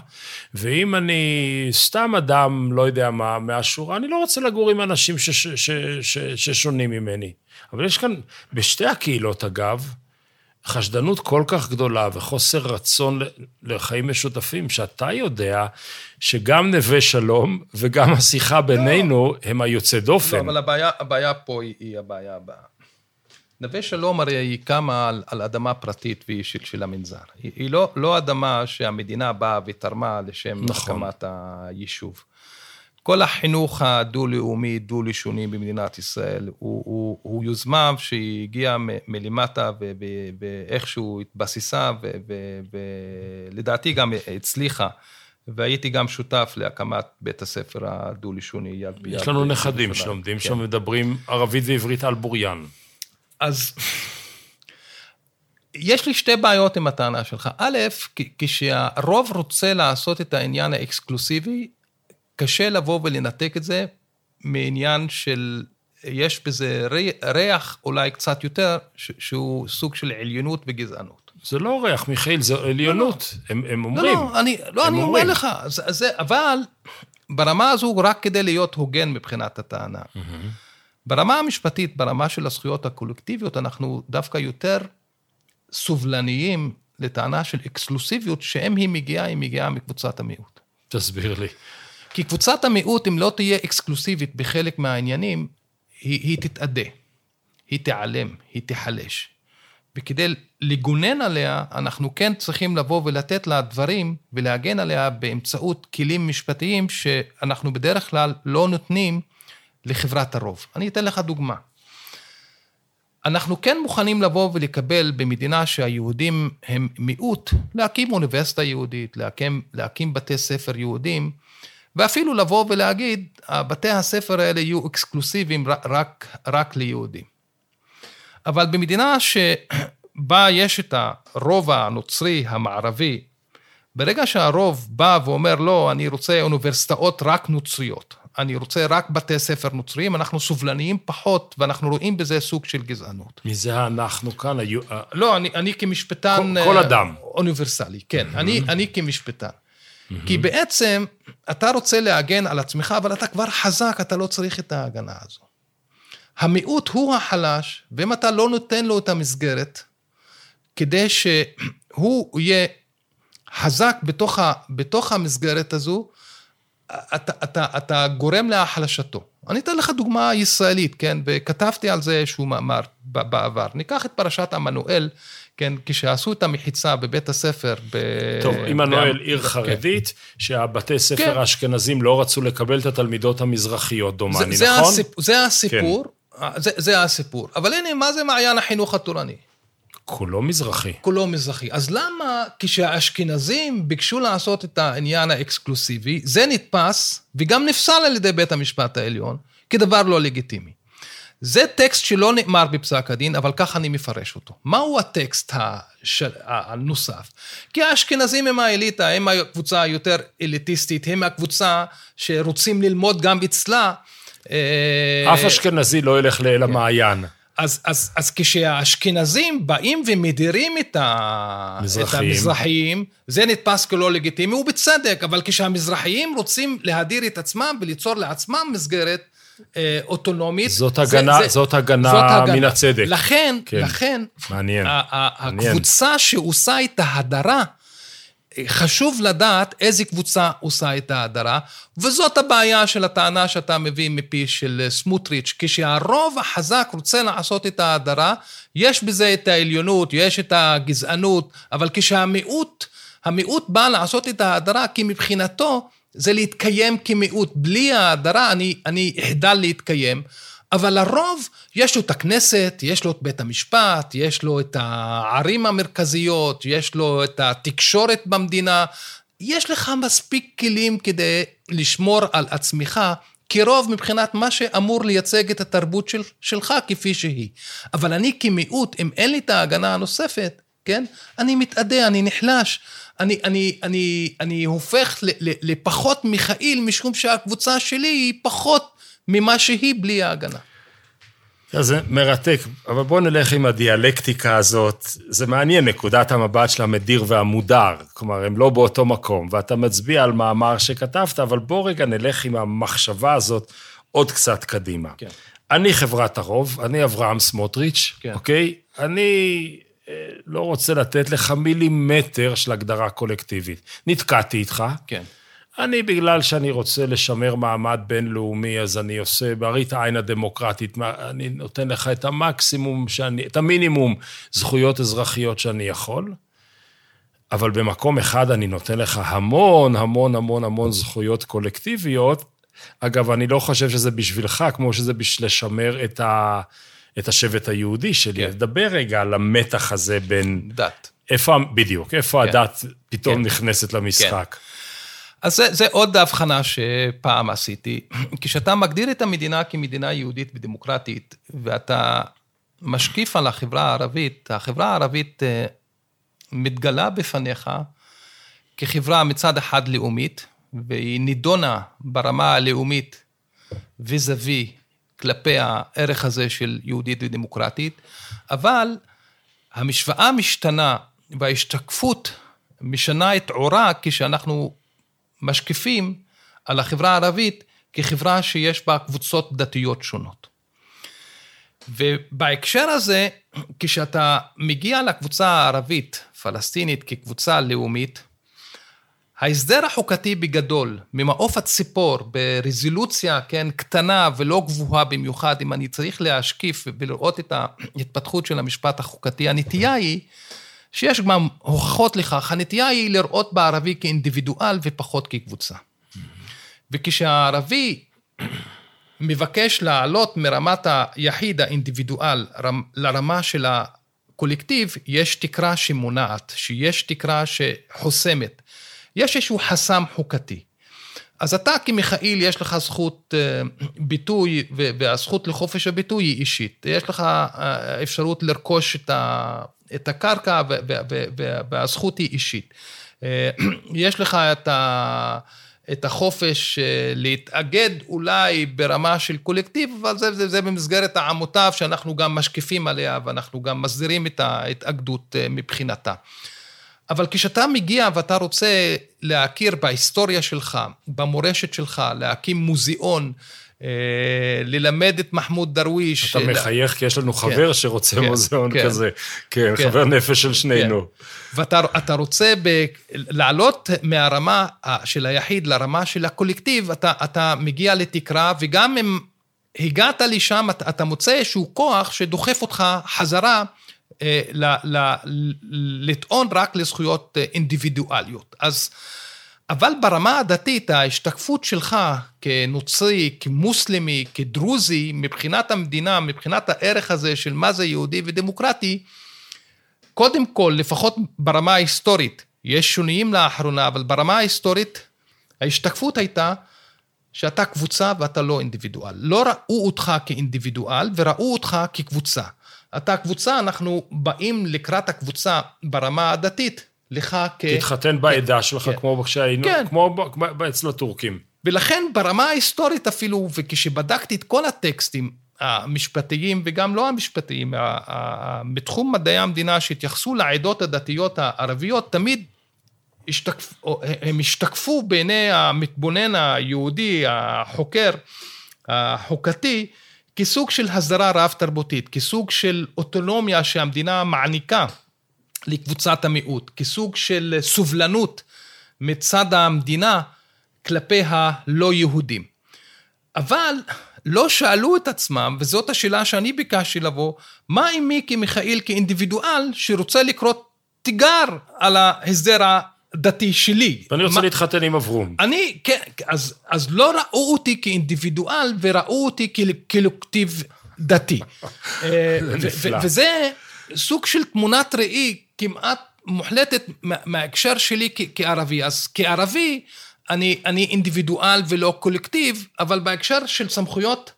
ואם אני סתם אדם, לא יודע מה, מהשורה, אני לא רוצה לגור עם אנשים שש, ש, ש, ששונים ממני. אבל יש כאן, בשתי הקהילות, אגב, חשדנות כל כך גדולה וחוסר רצון לחיים משותפים, שאתה יודע שגם נווה שלום וגם השיחה בינינו לא. הם היוצא דופן. לא, אבל הבעיה, הבעיה פה היא, היא הבעיה הבאה. נווה שלום הרי היא קמה על, על אדמה פרטית ואישית של המנזר. היא, היא לא, לא אדמה שהמדינה באה ותרמה לשם נכון. הקמת היישוב. כל החינוך הדו-לאומי, דו-לשוני במדינת ישראל, הוא, הוא, הוא יוזמה שהגיעה מלמטה ואיכשהו התבססה, ולדעתי גם הצליחה. והייתי גם שותף להקמת בית הספר הדו-לשוני יד ביד. יש לנו נכדים שלומדים כן. שם, מדברים ערבית ועברית על בוריין. אז יש לי שתי בעיות עם הטענה שלך. א', כשהרוב רוצה לעשות את העניין האקסקלוסיבי, קשה לבוא ולנתק את זה מעניין של, יש בזה ריח אולי קצת יותר, שהוא סוג של עליונות וגזענות. זה לא ריח, מיכאל, זה עליונות, לא, לא. הם, הם אומרים. לא, לא, אני, לא, אני אומר לך, זה, זה, אבל ברמה הזו, רק כדי להיות הוגן מבחינת הטענה. Mm-hmm. ברמה המשפטית, ברמה של הזכויות הקולקטיביות, אנחנו דווקא יותר סובלניים לטענה של אקסקלוסיביות, שאם היא מגיעה, היא מגיעה מקבוצת המיעוט. תסביר לי. כי קבוצת המיעוט, אם לא תהיה אקסקלוסיבית בחלק מהעניינים, היא, היא תתאדה, היא תיעלם, היא תיחלש. וכדי לגונן עליה, אנחנו כן צריכים לבוא ולתת לה דברים ולהגן עליה באמצעות כלים משפטיים שאנחנו בדרך כלל לא נותנים לחברת הרוב. אני אתן לך דוגמה. אנחנו כן מוכנים לבוא ולקבל במדינה שהיהודים הם מיעוט, להקים אוניברסיטה יהודית, להקים, להקים בתי ספר יהודים, ואפילו לבוא ולהגיד, בתי הספר האלה יהיו אקסקלוסיביים רק, רק ליהודים. אבל במדינה שבה יש את הרוב הנוצרי המערבי, ברגע שהרוב בא ואומר, לא, אני רוצה אוניברסיטאות רק נוצריות, אני רוצה רק בתי ספר נוצריים, אנחנו סובלניים פחות, ואנחנו רואים בזה סוג של גזענות. מי זה אנחנו כאן? היו... לא, אני, אני כמשפטן... כל, כל אדם. אוניברסלי, כן. אני, אני כמשפטן. Mm-hmm. כי בעצם אתה רוצה להגן על עצמך, אבל אתה כבר חזק, אתה לא צריך את ההגנה הזו. המיעוט הוא החלש, ואם אתה לא נותן לו את המסגרת, כדי שהוא יהיה חזק בתוך, ה, בתוך המסגרת הזו, אתה, אתה, אתה גורם להחלשתו. אני אתן לך דוגמה ישראלית, כן? וכתבתי על זה איזשהו מאמר בעבר. ניקח את פרשת עמנואל, כן, כשעשו את המחיצה בבית הספר ב... טוב, עמנואל עיר כן. חרדית, כן. שהבתי ספר כן. האשכנזים לא רצו לקבל את התלמידות המזרחיות, דומני, זה, נכון? זה, הסיפ... זה הסיפור, כן. זה, זה הסיפור. אבל הנה, מה זה מעיין החינוך התורני? כולו מזרחי. כולו מזרחי. אז למה כשהאשכנזים ביקשו לעשות את העניין האקסקלוסיבי, זה נתפס וגם נפסל על ידי בית המשפט העליון כדבר לא לגיטימי. זה טקסט שלא נאמר בפסק הדין, אבל ככה אני מפרש אותו. מהו הטקסט השל... הנוסף? כי האשכנזים הם האליטה, הם הקבוצה היותר אליטיסטית, הם הקבוצה שרוצים ללמוד גם אצלה. אה, אף אשכנזי לא ילך לאל המעיין. אז, אז, אז כשהאשכנזים באים ומדירים את, ה... את המזרחיים, זה נתפס כלא לגיטימי, ובצדק, אבל כשהמזרחיים רוצים להדיר את עצמם וליצור לעצמם מסגרת, אוטונומית. זאת הגנה, זה, זה, זאת הגנה זאת הגנה מן הצדק. לכן, כן. לכן, מעניין. הקבוצה מעניין. שעושה את ההדרה, חשוב לדעת איזה קבוצה עושה את ההדרה, וזאת הבעיה של הטענה שאתה מביא מפי של סמוטריץ', כשהרוב החזק רוצה לעשות את ההדרה, יש בזה את העליונות, יש את הגזענות, אבל כשהמיעוט, המיעוט בא לעשות את ההדרה, כי מבחינתו זה להתקיים כמיעוט. בלי ההדרה אני, אני אחדל להתקיים. אבל לרוב יש לו את הכנסת, יש לו את בית המשפט, יש לו את הערים המרכזיות, יש לו את התקשורת במדינה. יש לך מספיק כלים כדי לשמור על עצמך כרוב מבחינת מה שאמור לייצג את התרבות של, שלך כפי שהיא. אבל אני כמיעוט, אם אין לי את ההגנה הנוספת, כן? אני מתאדה, אני נחלש, אני, אני, אני, אני הופך ל, ל, לפחות מיכאיל, משום שהקבוצה שלי היא פחות ממה שהיא בלי ההגנה. זה מרתק, אבל בואו נלך עם הדיאלקטיקה הזאת. זה מעניין, נקודת המבט של המדיר והמודר. כלומר, הם לא באותו מקום, ואתה מצביע על מאמר שכתבת, אבל בואו רגע נלך עם המחשבה הזאת עוד קצת קדימה. כן. אני חברת הרוב, אני אברהם סמוטריץ', כן. אוקיי? אני לא רוצה לתת לך מילימטר של הגדרה קולקטיבית. נתקעתי איתך. כן. אני, בגלל שאני רוצה לשמר מעמד בינלאומי, אז אני עושה, בראית העין הדמוקרטית, אני נותן לך את המקסימום שאני, את המינימום זכויות אזרחיות שאני יכול, אבל במקום אחד אני נותן לך המון, המון, המון, המון זכויות קולקטיביות. אגב, אני לא חושב שזה בשבילך, כמו שזה בשביל לשמר את, ה, את השבט היהודי שלי. כן. כן. דבר רגע על המתח הזה בין... דת. איפה, בדיוק, איפה כן. הדת פתאום כן. נכנסת למשחק. אז זה, זה עוד הבחנה שפעם עשיתי. כשאתה מגדיר את המדינה כמדינה יהודית ודמוקרטית, ואתה משקיף על החברה הערבית, החברה הערבית אה, מתגלה בפניך כחברה מצד אחד לאומית, והיא נידונה ברמה הלאומית וי כלפי הערך הזה של יהודית ודמוקרטית, אבל המשוואה משתנה וההשתקפות משנה את עורה כשאנחנו משקיפים על החברה הערבית כחברה שיש בה קבוצות דתיות שונות. ובהקשר הזה, כשאתה מגיע לקבוצה הערבית, פלסטינית, כקבוצה לאומית, ההסדר החוקתי בגדול, ממעוף הציפור, ברזולוציה, כן, קטנה ולא גבוהה במיוחד, אם אני צריך להשקיף ולראות את ההתפתחות של המשפט החוקתי, הנטייה היא שיש גם הוכחות לכך, הנטייה היא לראות בערבי כאינדיבידואל ופחות כקבוצה. וכשהערבי מבקש לעלות מרמת היחיד, האינדיבידואל, רמ- לרמה של הקולקטיב, יש תקרה שמונעת, שיש תקרה שחוסמת. יש איזשהו חסם חוקתי. אז אתה כמיכאיל, יש לך זכות אה, ביטוי, והזכות לחופש הביטוי היא אישית. יש לך אה, אפשרות לרכוש את, ה- את הקרקע, והזכות היא אישית. אה, יש לך את, ה- את החופש להתאגד אולי ברמה של קולקטיב, אבל זה, זה, זה במסגרת העמותיו שאנחנו גם משקיפים עליה, ואנחנו גם מסדירים את ההתאגדות מבחינתה. אבל כשאתה מגיע ואתה רוצה להכיר בהיסטוריה שלך, במורשת שלך, להקים מוזיאון, אה, ללמד את מחמוד דרוויש. אתה לה- מחייך כי יש לנו חבר שרוצה כן, מוזיאון כן. כזה. כן, כן. חבר נפש של שנינו. ואתה אתה רוצה ב, לעלות מהרמה ה- של היחיד לרמה של הקולקטיב, אתה, מגיע לתקרה, וגם אם הגעת לשם, אתה, מוצא איזשהו כוח שדוחף אותך חזרה אה, ל, ל, לטעון רק לזכויות אה, אינדיבידואליות. אז, אבל ברמה הדתית, ההשתקפות שלך כנוצרי, כמוסלמי, כדרוזי, מבחינת המדינה, מבחינת הערך הזה של מה זה יהודי ודמוקרטי, קודם כל, לפחות ברמה ההיסטורית, יש שינויים לאחרונה, אבל ברמה ההיסטורית, ההשתקפות הייתה שאתה קבוצה ואתה לא אינדיבידואל. לא ראו אותך כאינדיבידואל וראו אותך כקבוצה. אתה קבוצה, אנחנו באים לקראת הקבוצה ברמה הדתית, לך כ... תתחתן בעדה שלך, כן. כמו כשהיינו, כן. כמו אצל הטורקים. ולכן ברמה ההיסטורית אפילו, וכשבדקתי את כל הטקסטים המשפטיים וגם לא המשפטיים, בתחום מדעי המדינה שהתייחסו לעדות הדתיות הערביות, תמיד השתקפ, הם השתקפו בעיני המתבונן היהודי, החוקר, החוקתי, כסוג של הסדרה רב-תרבותית, כסוג של אוטונומיה שהמדינה מעניקה לקבוצת המיעוט, כסוג של סובלנות מצד המדינה כלפי הלא יהודים. אבל לא שאלו את עצמם, וזאת השאלה שאני ביקשתי לבוא, מה עם מי כמיכאיל כאינדיבידואל שרוצה לקרוא תיגר על ההסדר הדתי שלי? ואני רוצה מה- להתחתן עם אברום. אני, כן, אז, אז לא ראו אותי כאינדיבידואל וראו אותי כקולקטיב דתי. אה, נפלא. וזה סוג של תמונת ראי כמעט מוחלטת מה- מההקשר שלי כערבי. אז כערבי, אני, אני אינדיבידואל ולא קולקטיב, אבל בהקשר של סמכויות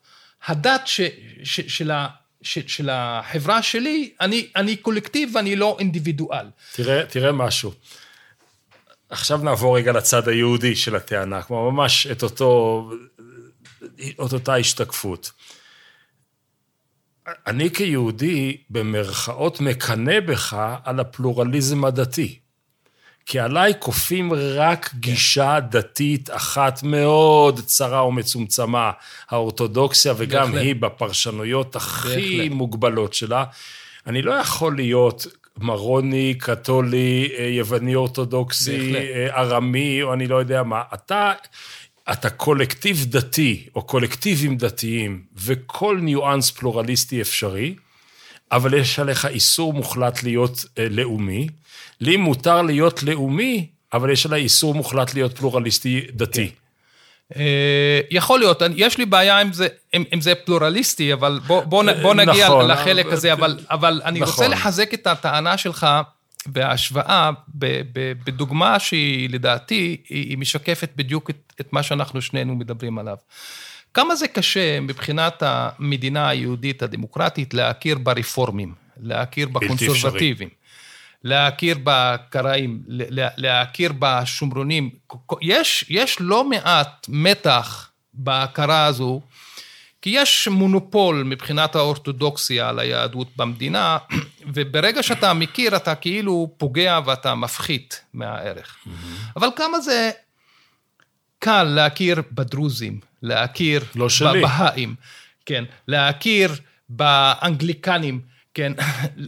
הדת ש, ש, של, ה, של החברה שלי, אני, אני קולקטיב ואני לא אינדיבידואל. תראה, תראה משהו. עכשיו נעבור רגע לצד היהודי של הטענה, כמו ממש את אותו, את אותה השתקפות. אני כיהודי, במרכאות, מקנא בך על הפלורליזם הדתי. כי עליי כופים רק גישה דתית אחת מאוד צרה ומצומצמה, האורתודוקסיה, וגם בהחלט. היא בפרשנויות הכי בהחלט. מוגבלות שלה. אני לא יכול להיות מרוני, קתולי, אה, יווני אורתודוקסי. אה, ארמי, או אני לא יודע מה. אתה, אתה קולקטיב דתי, או קולקטיבים דתיים, וכל ניואנס פלורליסטי אפשרי, אבל יש עליך איסור מוחלט להיות אה, לאומי. לי מותר להיות לאומי, אבל יש עליי איסור מוחלט להיות פלורליסטי דתי. אה, יכול להיות, יש לי בעיה עם זה, עם זה פלורליסטי, אבל בוא, בוא, בוא נגיע נכון, לחלק אבל- הזה, אבל, אבל אני נכון. רוצה לחזק את הטענה שלך בהשוואה, בדוגמה שהיא לדעתי, היא, משקפת בדיוק את, את מה שאנחנו שנינו מדברים עליו. כמה זה קשה מבחינת המדינה היהודית הדמוקרטית להכיר ברפורמים, להכיר. בקונסרבטיבים. להכיר בקראים, להכיר בשומרונים. יש, יש לא מעט מתח בהכרה הזו, כי יש מונופול מבחינת האורתודוקסיה על היהדות במדינה, וברגע שאתה מכיר, אתה כאילו פוגע ואתה מפחית מהערך. אבל כמה זה קל להכיר בדרוזים, להכיר לא. בבהאים, כן, להכיר באנגליקנים, כן,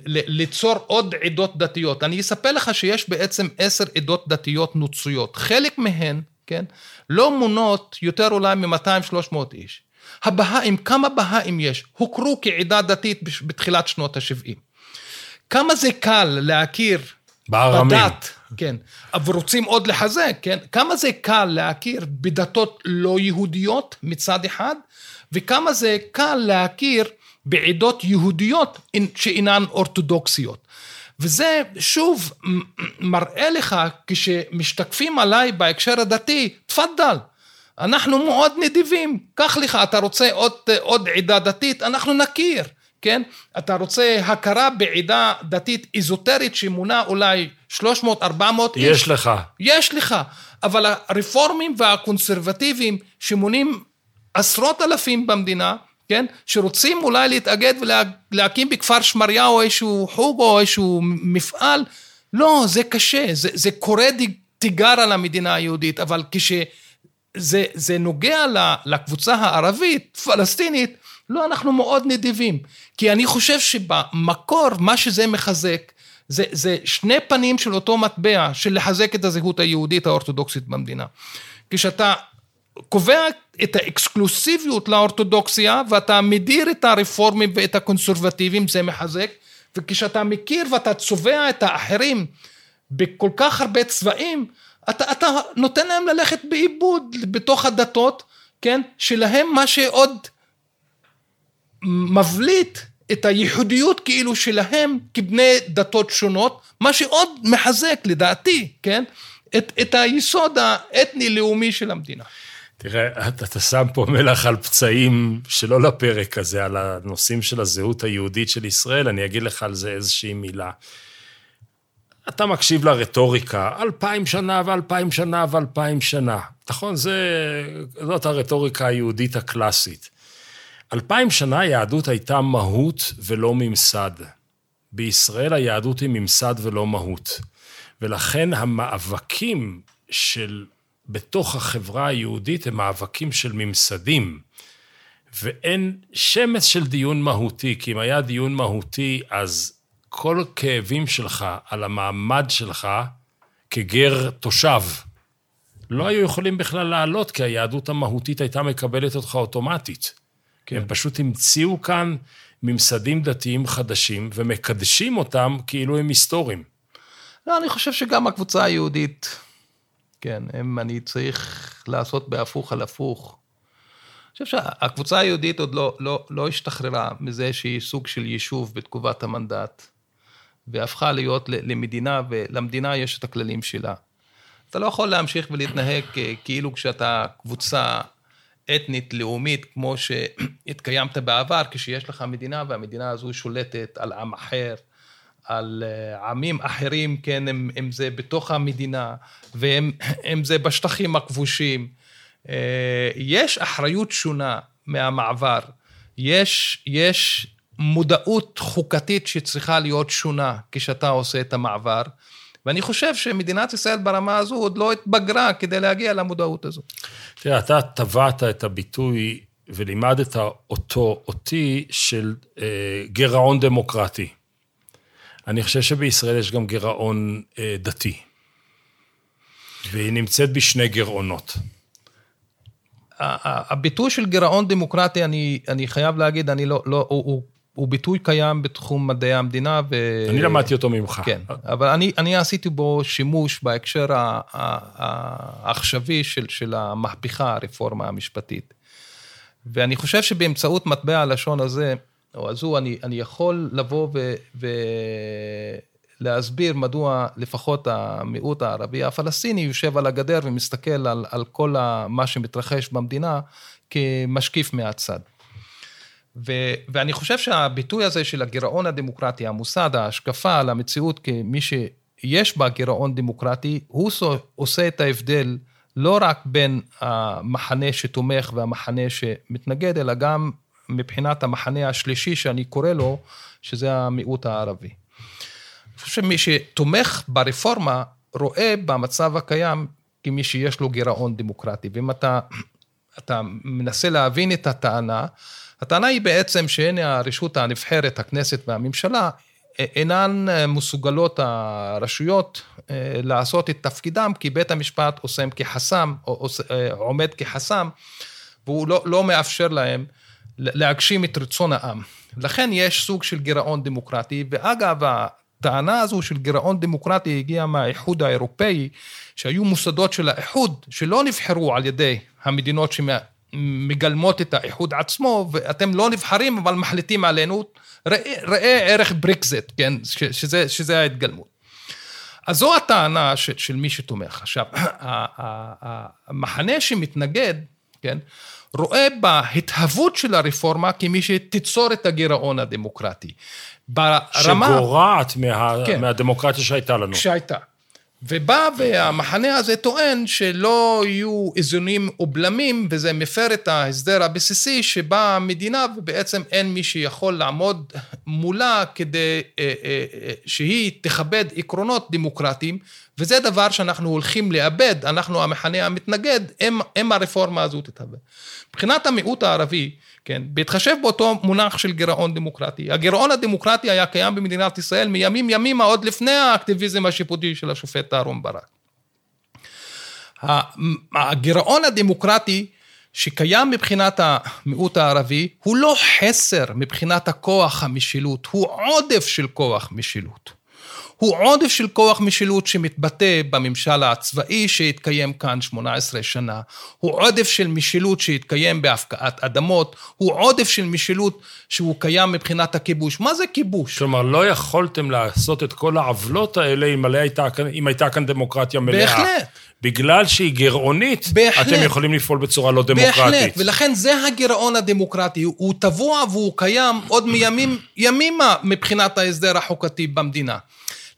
ליצור עוד עדות דתיות. אני אספר לך שיש בעצם עשר עדות דתיות נוצריות. חלק מהן, כן, לא מונות יותר אולי מ-200-300 איש. הבהאים, כמה בהאים יש? הוכרו כעדה דתית בתחילת שנות ה-70. כמה זה קל להכיר בארמים. בדת, כן, אבל רוצים עוד לחזק, כן? כמה זה קל להכיר בדתות לא יהודיות מצד אחד, וכמה זה קל להכיר בעדות יהודיות שאינן אורתודוקסיות. וזה שוב מראה לך כשמשתקפים עליי בהקשר הדתי, תפדל, אנחנו מאוד נדיבים, קח לך, אתה רוצה עוד, עוד עדה דתית, אנחנו נכיר, כן? אתה רוצה הכרה בעדה דתית איזוטרית שמונה אולי 300-400 איש? יש לך. יש לך, אבל הרפורמים והקונסרבטיבים שמונים עשרות אלפים במדינה, כן? שרוצים אולי להתאגד ולהקים בכפר שמריהו איזשהו חוג או איזשהו מפעל, לא, זה קשה, זה, זה קורא תיגר על המדינה היהודית, אבל כשזה זה נוגע לקבוצה הערבית, פלסטינית, לא, אנחנו מאוד נדיבים. כי אני חושב שבמקור, מה שזה מחזק, זה, זה שני פנים של אותו מטבע, של לחזק את הזהות היהודית האורתודוקסית במדינה. כשאתה קובע את האקסקלוסיביות לאורתודוקסיה, ואתה מדיר את הרפורמים ואת הקונסרבטיבים, זה מחזק, וכשאתה מכיר ואתה צובע את האחרים בכל כך הרבה צבעים, אתה, אתה נותן להם ללכת באיבוד בתוך הדתות, כן? שלהם מה שעוד מבליט את הייחודיות כאילו שלהם כבני דתות שונות, מה שעוד מחזק לדעתי, כן? את, את היסוד האתני-לאומי של המדינה. תראה, אתה, אתה שם פה מלח על פצעים שלא לפרק הזה, על הנושאים של הזהות היהודית של ישראל, אני אגיד לך על זה איזושהי מילה. אתה מקשיב לרטוריקה, אלפיים שנה ואלפיים שנה ואלפיים שנה. נכון, זה, זאת הרטוריקה היהודית הקלאסית. אלפיים שנה היהדות הייתה מהות ולא ממסד. בישראל היהדות היא ממסד ולא מהות. ולכן המאבקים של בתוך החברה היהודית הם מאבקים של ממסדים. ואין שמץ של דיון מהותי, כי אם היה דיון מהותי, אז כל כאבים שלך על המעמד שלך כגר תושב, לא היו יכולים בכלל לעלות, כי היהדות המהותית הייתה מקבלת אותך אוטומטית. כן. הם פשוט המציאו כאן ממסדים דתיים חדשים, ומקדשים אותם כאילו הם היסטוריים. לא, אני חושב שגם הקבוצה היהודית, כן, הם, אני צריך לעשות בהפוך על הפוך. אני חושב שהקבוצה היהודית עוד לא, לא, לא השתחררה מזה שהיא סוג של יישוב בתקופת המנדט, והפכה להיות למדינה, ולמדינה יש את הכללים שלה. אתה לא יכול להמשיך ולהתנהג כאילו כשאתה קבוצה אתנית, לאומית, כמו שהתקיימת בעבר, כשיש לך מדינה והמדינה הזו שולטת על עם אחר, על אה, עמים אחרים, כן, אם, אם זה בתוך המדינה, ואם זה בשטחים הכבושים. אה, יש אחריות שונה מהמעבר. יש, יש מודעות חוקתית שצריכה להיות שונה כשאתה עושה את המעבר. ואני חושב שמדינת ישראל ברמה הזו עוד לא התבגרה כדי להגיע למודעות הזו. תראה, אתה טבעת את הביטוי ולימדת אותו, אותי, של אה, גירעון דמוקרטי. אני חושב שבישראל יש גם גירעון אה, דתי, והיא נמצאת בשני גירעונות. הביטוי של גירעון דמוקרטי, אני, אני חייב להגיד, אני לא, לא, הוא, הוא, הוא ביטוי קיים בתחום מדעי המדינה. ו... אני למדתי אותו ממך. כן, אבל אני, אני עשיתי בו שימוש בהקשר העכשווי של, של המהפכה, הרפורמה המשפטית. ואני חושב שבאמצעות מטבע הלשון הזה, או הזו, אני, אני יכול לבוא ו, ולהסביר מדוע לפחות המיעוט הערבי הפלסטיני יושב על הגדר ומסתכל על, על כל מה שמתרחש במדינה כמשקיף מהצד. ו, ואני חושב שהביטוי הזה של הגירעון הדמוקרטי, המוסד, ההשקפה על המציאות כמי שיש בה גירעון דמוקרטי, הוא עושה את ההבדל לא רק בין המחנה שתומך והמחנה שמתנגד, אלא גם מבחינת המחנה השלישי שאני קורא לו, שזה המיעוט הערבי. אני חושב שמי שתומך ברפורמה רואה במצב הקיים כמי שיש לו גירעון דמוקרטי. ואם אתה, אתה מנסה להבין את הטענה, הטענה היא בעצם שהנה הרשות הנבחרת, הכנסת והממשלה, אינן מסוגלות הרשויות אה, לעשות את תפקידם, כי בית המשפט עושה כחסם, אה, עומד כחסם, והוא לא, לא מאפשר להם להגשים את רצון העם. לכן יש סוג של גירעון דמוקרטי, ואגב, הטענה הזו של גירעון דמוקרטי הגיעה מהאיחוד האירופאי, שהיו מוסדות של האיחוד שלא נבחרו על ידי המדינות שמגלמות את האיחוד עצמו, ואתם לא נבחרים אבל מחליטים עלינו, ראה, ראה ערך ברקזט, כן, שזה, שזה ההתגלמות. אז זו הטענה של, של מי שתומך. עכשיו, המחנה שמתנגד, כן, רואה בהתהוות של הרפורמה כמי שתיצור את הגירעון הדמוקרטי. ברמה... שגורעת מה... כן, מהדמוקרטיה שהייתה לנו. שהייתה. ובא והמחנה הזה טוען שלא יהיו איזונים ובלמים, וזה מפר את ההסדר הבסיסי שבה המדינה, ובעצם אין מי שיכול לעמוד מולה כדי אה, אה, אה, שהיא תכבד עקרונות דמוקרטיים, וזה דבר שאנחנו הולכים לאבד, אנחנו המחנה המתנגד, אם, אם הרפורמה הזו תתהווה. מבחינת המיעוט הערבי, כן, בהתחשב באותו מונח של גירעון דמוקרטי, הגירעון הדמוקרטי היה קיים במדינת ישראל מימים ימימה עוד לפני האקטיביזם השיפוטי של השופט אהרן ברק. הגירעון הדמוקרטי שקיים מבחינת המיעוט הערבי הוא לא חסר מבחינת הכוח המשילות, הוא עודף של כוח משילות. הוא עודף של כוח משילות שמתבטא בממשל הצבאי שהתקיים כאן 18 שנה, הוא עודף של משילות שהתקיים בהפקעת אדמות, הוא עודף של משילות שהוא קיים מבחינת הכיבוש. מה זה כיבוש? כלומר, לא יכולתם לעשות את כל העוולות האלה אם הייתה, אם הייתה כאן דמוקרטיה מלאה. בהחלט. בגלל שהיא גירעונית, בהחלט. אתם יכולים לפעול בצורה לא דמוקרטית. בהחלט, ולכן זה הגירעון הדמוקרטי, הוא טבוע והוא קיים עוד מימים, ימימה מבחינת ההסדר החוקתי במדינה.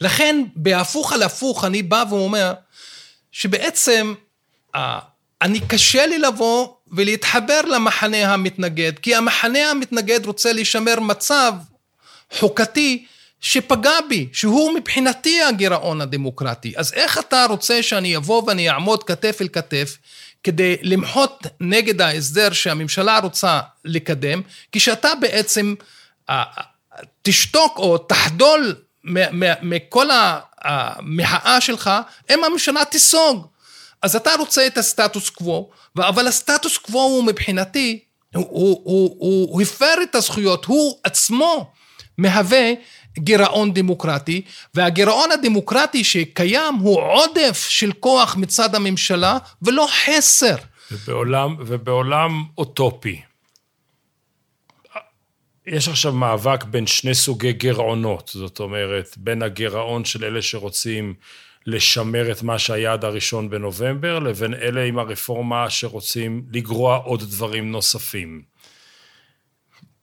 לכן, בהפוך על הפוך, אני בא ואומר, שבעצם, אני קשה לי לבוא ולהתחבר למחנה המתנגד, כי המחנה המתנגד רוצה לשמר מצב חוקתי שפגע בי, שהוא מבחינתי הגירעון הדמוקרטי. אז איך אתה רוצה שאני אבוא ואני אעמוד כתף אל כתף כדי למחות נגד ההסדר שהממשלה רוצה לקדם, כשאתה בעצם תשתוק או תחדול מכל המחאה שלך, אם הממשלה תיסוג. אז אתה רוצה את הסטטוס קוו, אבל הסטטוס קוו הוא מבחינתי, הוא, הוא, הוא, הוא, הפר את הזכויות, הוא עצמו מהווה גירעון דמוקרטי, והגירעון הדמוקרטי שקיים הוא עודף של כוח מצד הממשלה ולא חסר. ובעולם, ובעולם אוטופי, יש עכשיו מאבק בין שני סוגי גירעונות, זאת אומרת, בין הגירעון של אלה שרוצים לשמר את מה שהיה עד הראשון בנובמבר, לבין אלה עם הרפורמה שרוצים לגרוע עוד דברים נוספים.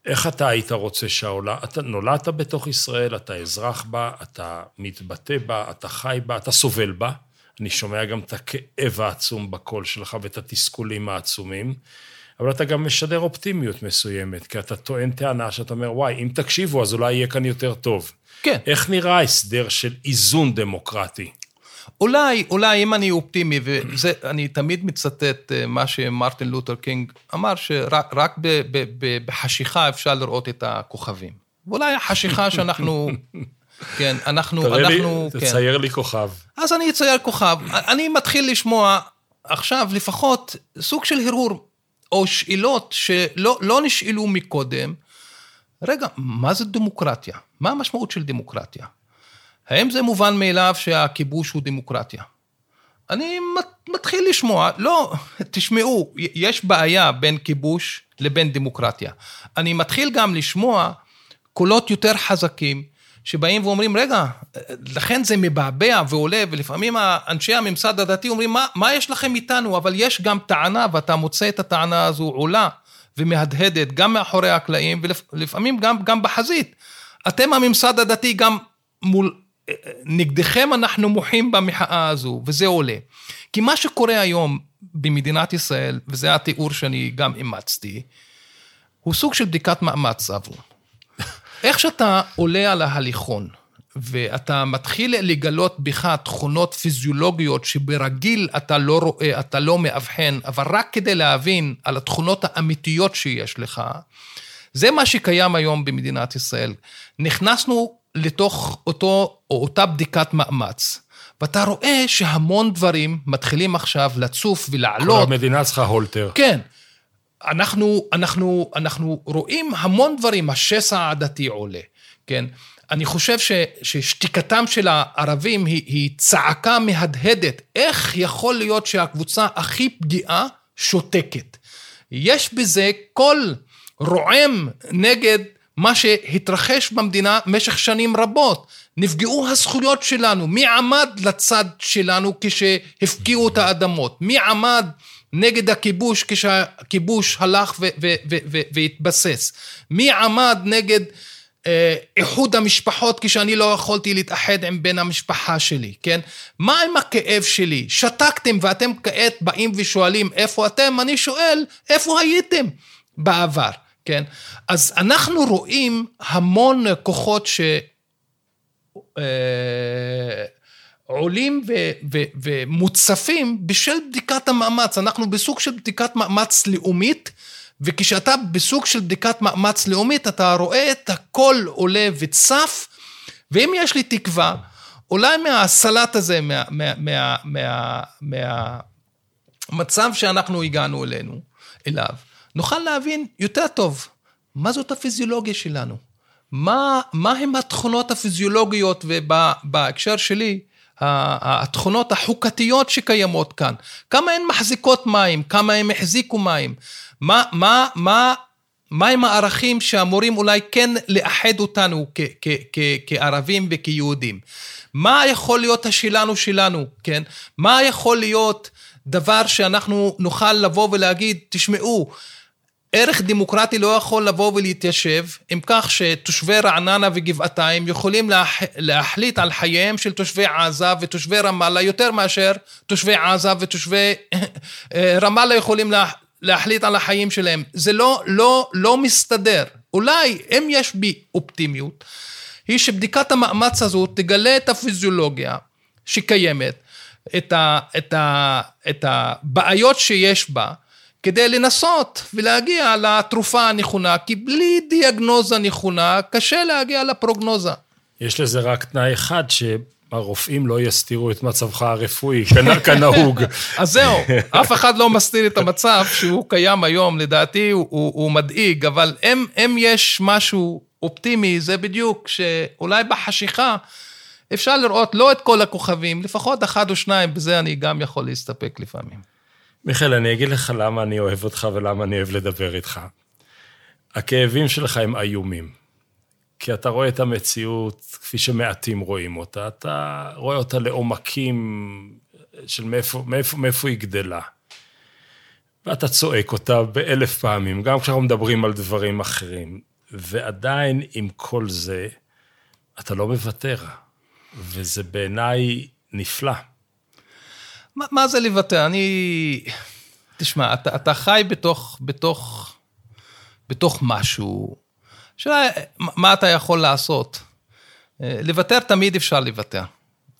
איך אתה היית רוצה שהעולם, אתה נולדת בתוך ישראל, אתה אזרח בה, אתה מתבטא בה, אתה חי בה, אתה סובל בה. אני שומע גם את הכאב העצום בקול שלך ואת התסכולים העצומים, אבל אתה גם משדר אופטימיות מסוימת, כי אתה טוען טענה שאתה אומר, וואי, אם תקשיבו, אז אולי יהיה כאן יותר טוב. כן. איך נראה הסדר של איזון דמוקרטי? אולי, אולי אם אני אופטימי, וזה, אני תמיד מצטט אה, מה שמרטין לותר קינג אמר, שרק ב, ב, ב, בחשיכה אפשר לראות את הכוכבים. ואולי החשיכה שאנחנו, כן, אנחנו, תראה אנחנו, לי, כן. תצייר לי כוכב. אז אני אצייר כוכב. אני מתחיל לשמוע עכשיו לפחות סוג של הרהור, או שאלות שלא לא נשאלו מקודם. רגע, מה זה דמוקרטיה? מה המשמעות של דמוקרטיה? האם זה מובן מאליו שהכיבוש הוא דמוקרטיה? אני מתחיל לשמוע, לא, תשמעו, יש בעיה בין כיבוש לבין דמוקרטיה. אני מתחיל גם לשמוע קולות יותר חזקים, שבאים ואומרים, רגע, לכן זה מבעבע ועולה, ולפעמים אנשי הממסד הדתי אומרים, מה, מה יש לכם איתנו? אבל יש גם טענה, ואתה מוצא את הטענה הזו עולה ומהדהדת, גם מאחורי הקלעים, ולפעמים גם, גם בחזית. אתם הממסד הדתי גם מול, נגדכם אנחנו מוחים במחאה הזו, וזה עולה. כי מה שקורה היום במדינת ישראל, וזה התיאור שאני גם אימצתי, הוא סוג של בדיקת מאמץ, אבו. איך שאתה עולה על ההליכון, ואתה מתחיל לגלות בך תכונות פיזיולוגיות שברגיל אתה לא רואה, אתה לא מאבחן, אבל רק כדי להבין על התכונות האמיתיות שיש לך, זה מה שקיים היום במדינת ישראל. נכנסנו לתוך אותו, או אותה בדיקת מאמץ. ואתה רואה שהמון דברים מתחילים עכשיו לצוף ולעלות. כל המדינה צריכה הולטר. כן. אנחנו, אנחנו, אנחנו רואים המון דברים, השסע העדתי עולה, כן? אני חושב ש, ששתיקתם של הערבים היא, היא צעקה מהדהדת. איך יכול להיות שהקבוצה הכי פגיעה שותקת? יש בזה קול רועם נגד מה שהתרחש במדינה במשך שנים רבות. נפגעו הזכויות שלנו, מי עמד לצד שלנו כשהפקיעו את האדמות? מי עמד נגד הכיבוש כשהכיבוש הלך והתבסס? מי עמד נגד אה, איחוד המשפחות כשאני לא יכולתי להתאחד עם בן המשפחה שלי, כן? מה עם הכאב שלי? שתקתם ואתם כעת באים ושואלים איפה אתם? אני שואל, איפה הייתם בעבר? כן? אז אנחנו רואים המון כוחות ש... עולים ו- ו- ומוצפים בשל בדיקת המאמץ. אנחנו בסוג של בדיקת מאמץ לאומית, וכשאתה בסוג של בדיקת מאמץ לאומית, אתה רואה את הכל עולה וצף, ואם יש לי תקווה, אולי מהסלט הזה, מה, מה, מה, מה, מה, מהמצב שאנחנו הגענו אלינו, אליו, נוכל להבין יותר טוב מה זאת הפיזיולוגיה שלנו. מה, מה הם התכונות הפיזיולוגיות, ובהקשר שלי, התכונות החוקתיות שקיימות כאן, כמה הן מחזיקות מים, כמה הן החזיקו מים, מה, מה, מה, מה הם הערכים שאמורים אולי כן לאחד אותנו כ, כ, כ, כערבים וכיהודים, מה יכול להיות השלנו שלנו, כן, מה יכול להיות דבר שאנחנו נוכל לבוא ולהגיד, תשמעו, ערך דמוקרטי לא יכול לבוא ולהתיישב עם כך שתושבי רעננה וגבעתיים יכולים להח... להחליט על חייהם של תושבי עזה ותושבי רמאללה יותר מאשר תושבי עזה ותושבי אה, רמאללה יכולים לה... להחליט על החיים שלהם. זה לא, לא, לא מסתדר. אולי, אם יש בי אופטימיות, היא שבדיקת המאמץ הזאת תגלה את הפיזיולוגיה שקיימת, את, ה... את, ה... את הבעיות שיש בה, כדי לנסות ולהגיע לתרופה הנכונה, כי בלי דיאגנוזה נכונה, קשה להגיע לפרוגנוזה. יש לזה רק תנאי אחד, שהרופאים לא יסתירו את מצבך הרפואי, כנהוג. אז זהו, אף אחד לא מסתיר את המצב שהוא קיים היום, לדעתי הוא, הוא, הוא מדאיג, אבל אם, אם יש משהו אופטימי, זה בדיוק שאולי בחשיכה אפשר לראות לא את כל הכוכבים, לפחות אחד או שניים, בזה אני גם יכול להסתפק לפעמים. מיכאל, אני אגיד לך למה אני אוהב אותך ולמה אני אוהב לדבר איתך. הכאבים שלך הם איומים. כי אתה רואה את המציאות כפי שמעטים רואים אותה. אתה רואה אותה לעומקים של מאיפה, מאיפה, מאיפה היא גדלה. ואתה צועק אותה באלף פעמים, גם כשאנחנו מדברים על דברים אחרים. ועדיין, עם כל זה, אתה לא מוותר. וזה בעיניי נפלא. מה, מה זה לוותר? אני... תשמע, אתה, אתה חי בתוך, בתוך, בתוך משהו. השאלה, מה אתה יכול לעשות? אה, לוותר תמיד אפשר לוותר,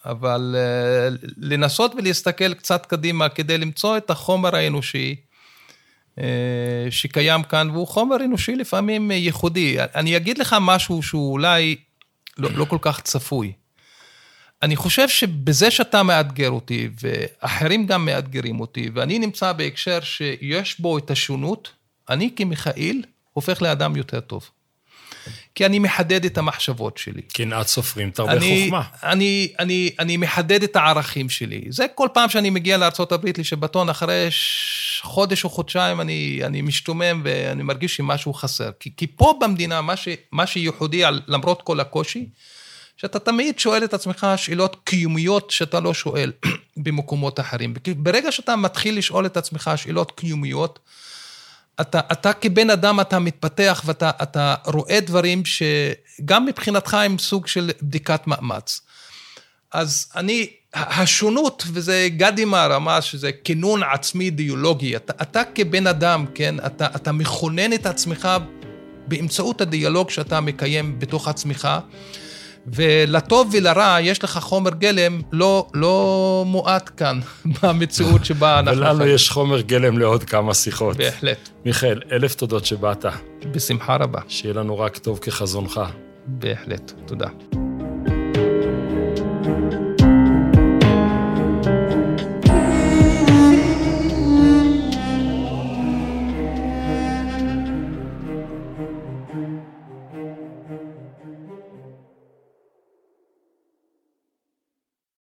אבל אה, לנסות ולהסתכל קצת קדימה כדי למצוא את החומר האנושי אה, שקיים כאן, והוא חומר אנושי לפעמים ייחודי. אני אגיד לך משהו שהוא אולי לא, לא כל כך צפוי. אני חושב שבזה שאתה מאתגר אותי, ואחרים גם מאתגרים אותי, ואני נמצא בהקשר שיש בו את השונות, אני כמיכאל הופך לאדם יותר טוב. כי אני מחדד את המחשבות שלי. קנאת סופרים תרבה חוכמה. אני, אני, אני מחדד את הערכים שלי. זה כל פעם שאני מגיע לארה"ב לשבתון, אחרי חודש או חודשיים אני, אני משתומם ואני מרגיש שמשהו חסר. כי, כי פה במדינה, מה, ש, מה שייחודי, למרות כל הקושי, שאתה תמיד שואל את עצמך שאלות קיומיות שאתה לא שואל במקומות אחרים. ברגע שאתה מתחיל לשאול את עצמך שאלות קיומיות, אתה, אתה כבן אדם, אתה מתפתח ואתה אתה רואה דברים שגם מבחינתך הם סוג של בדיקת מאמץ. אז אני, השונות, וזה גדי מהרמה, שזה כינון עצמי אידיאולוגי, אתה, אתה כבן אדם, כן, אתה, אתה מכונן את עצמך באמצעות הדיאלוג שאתה מקיים בתוך עצמך. ולטוב ולרע יש לך חומר גלם לא, לא מועט כאן במציאות שבה אנחנו... ולנו יש חומר גלם לעוד כמה שיחות. בהחלט. מיכאל, אלף תודות שבאת. בשמחה רבה. שיהיה לנו רק טוב כחזונך. בהחלט, תודה.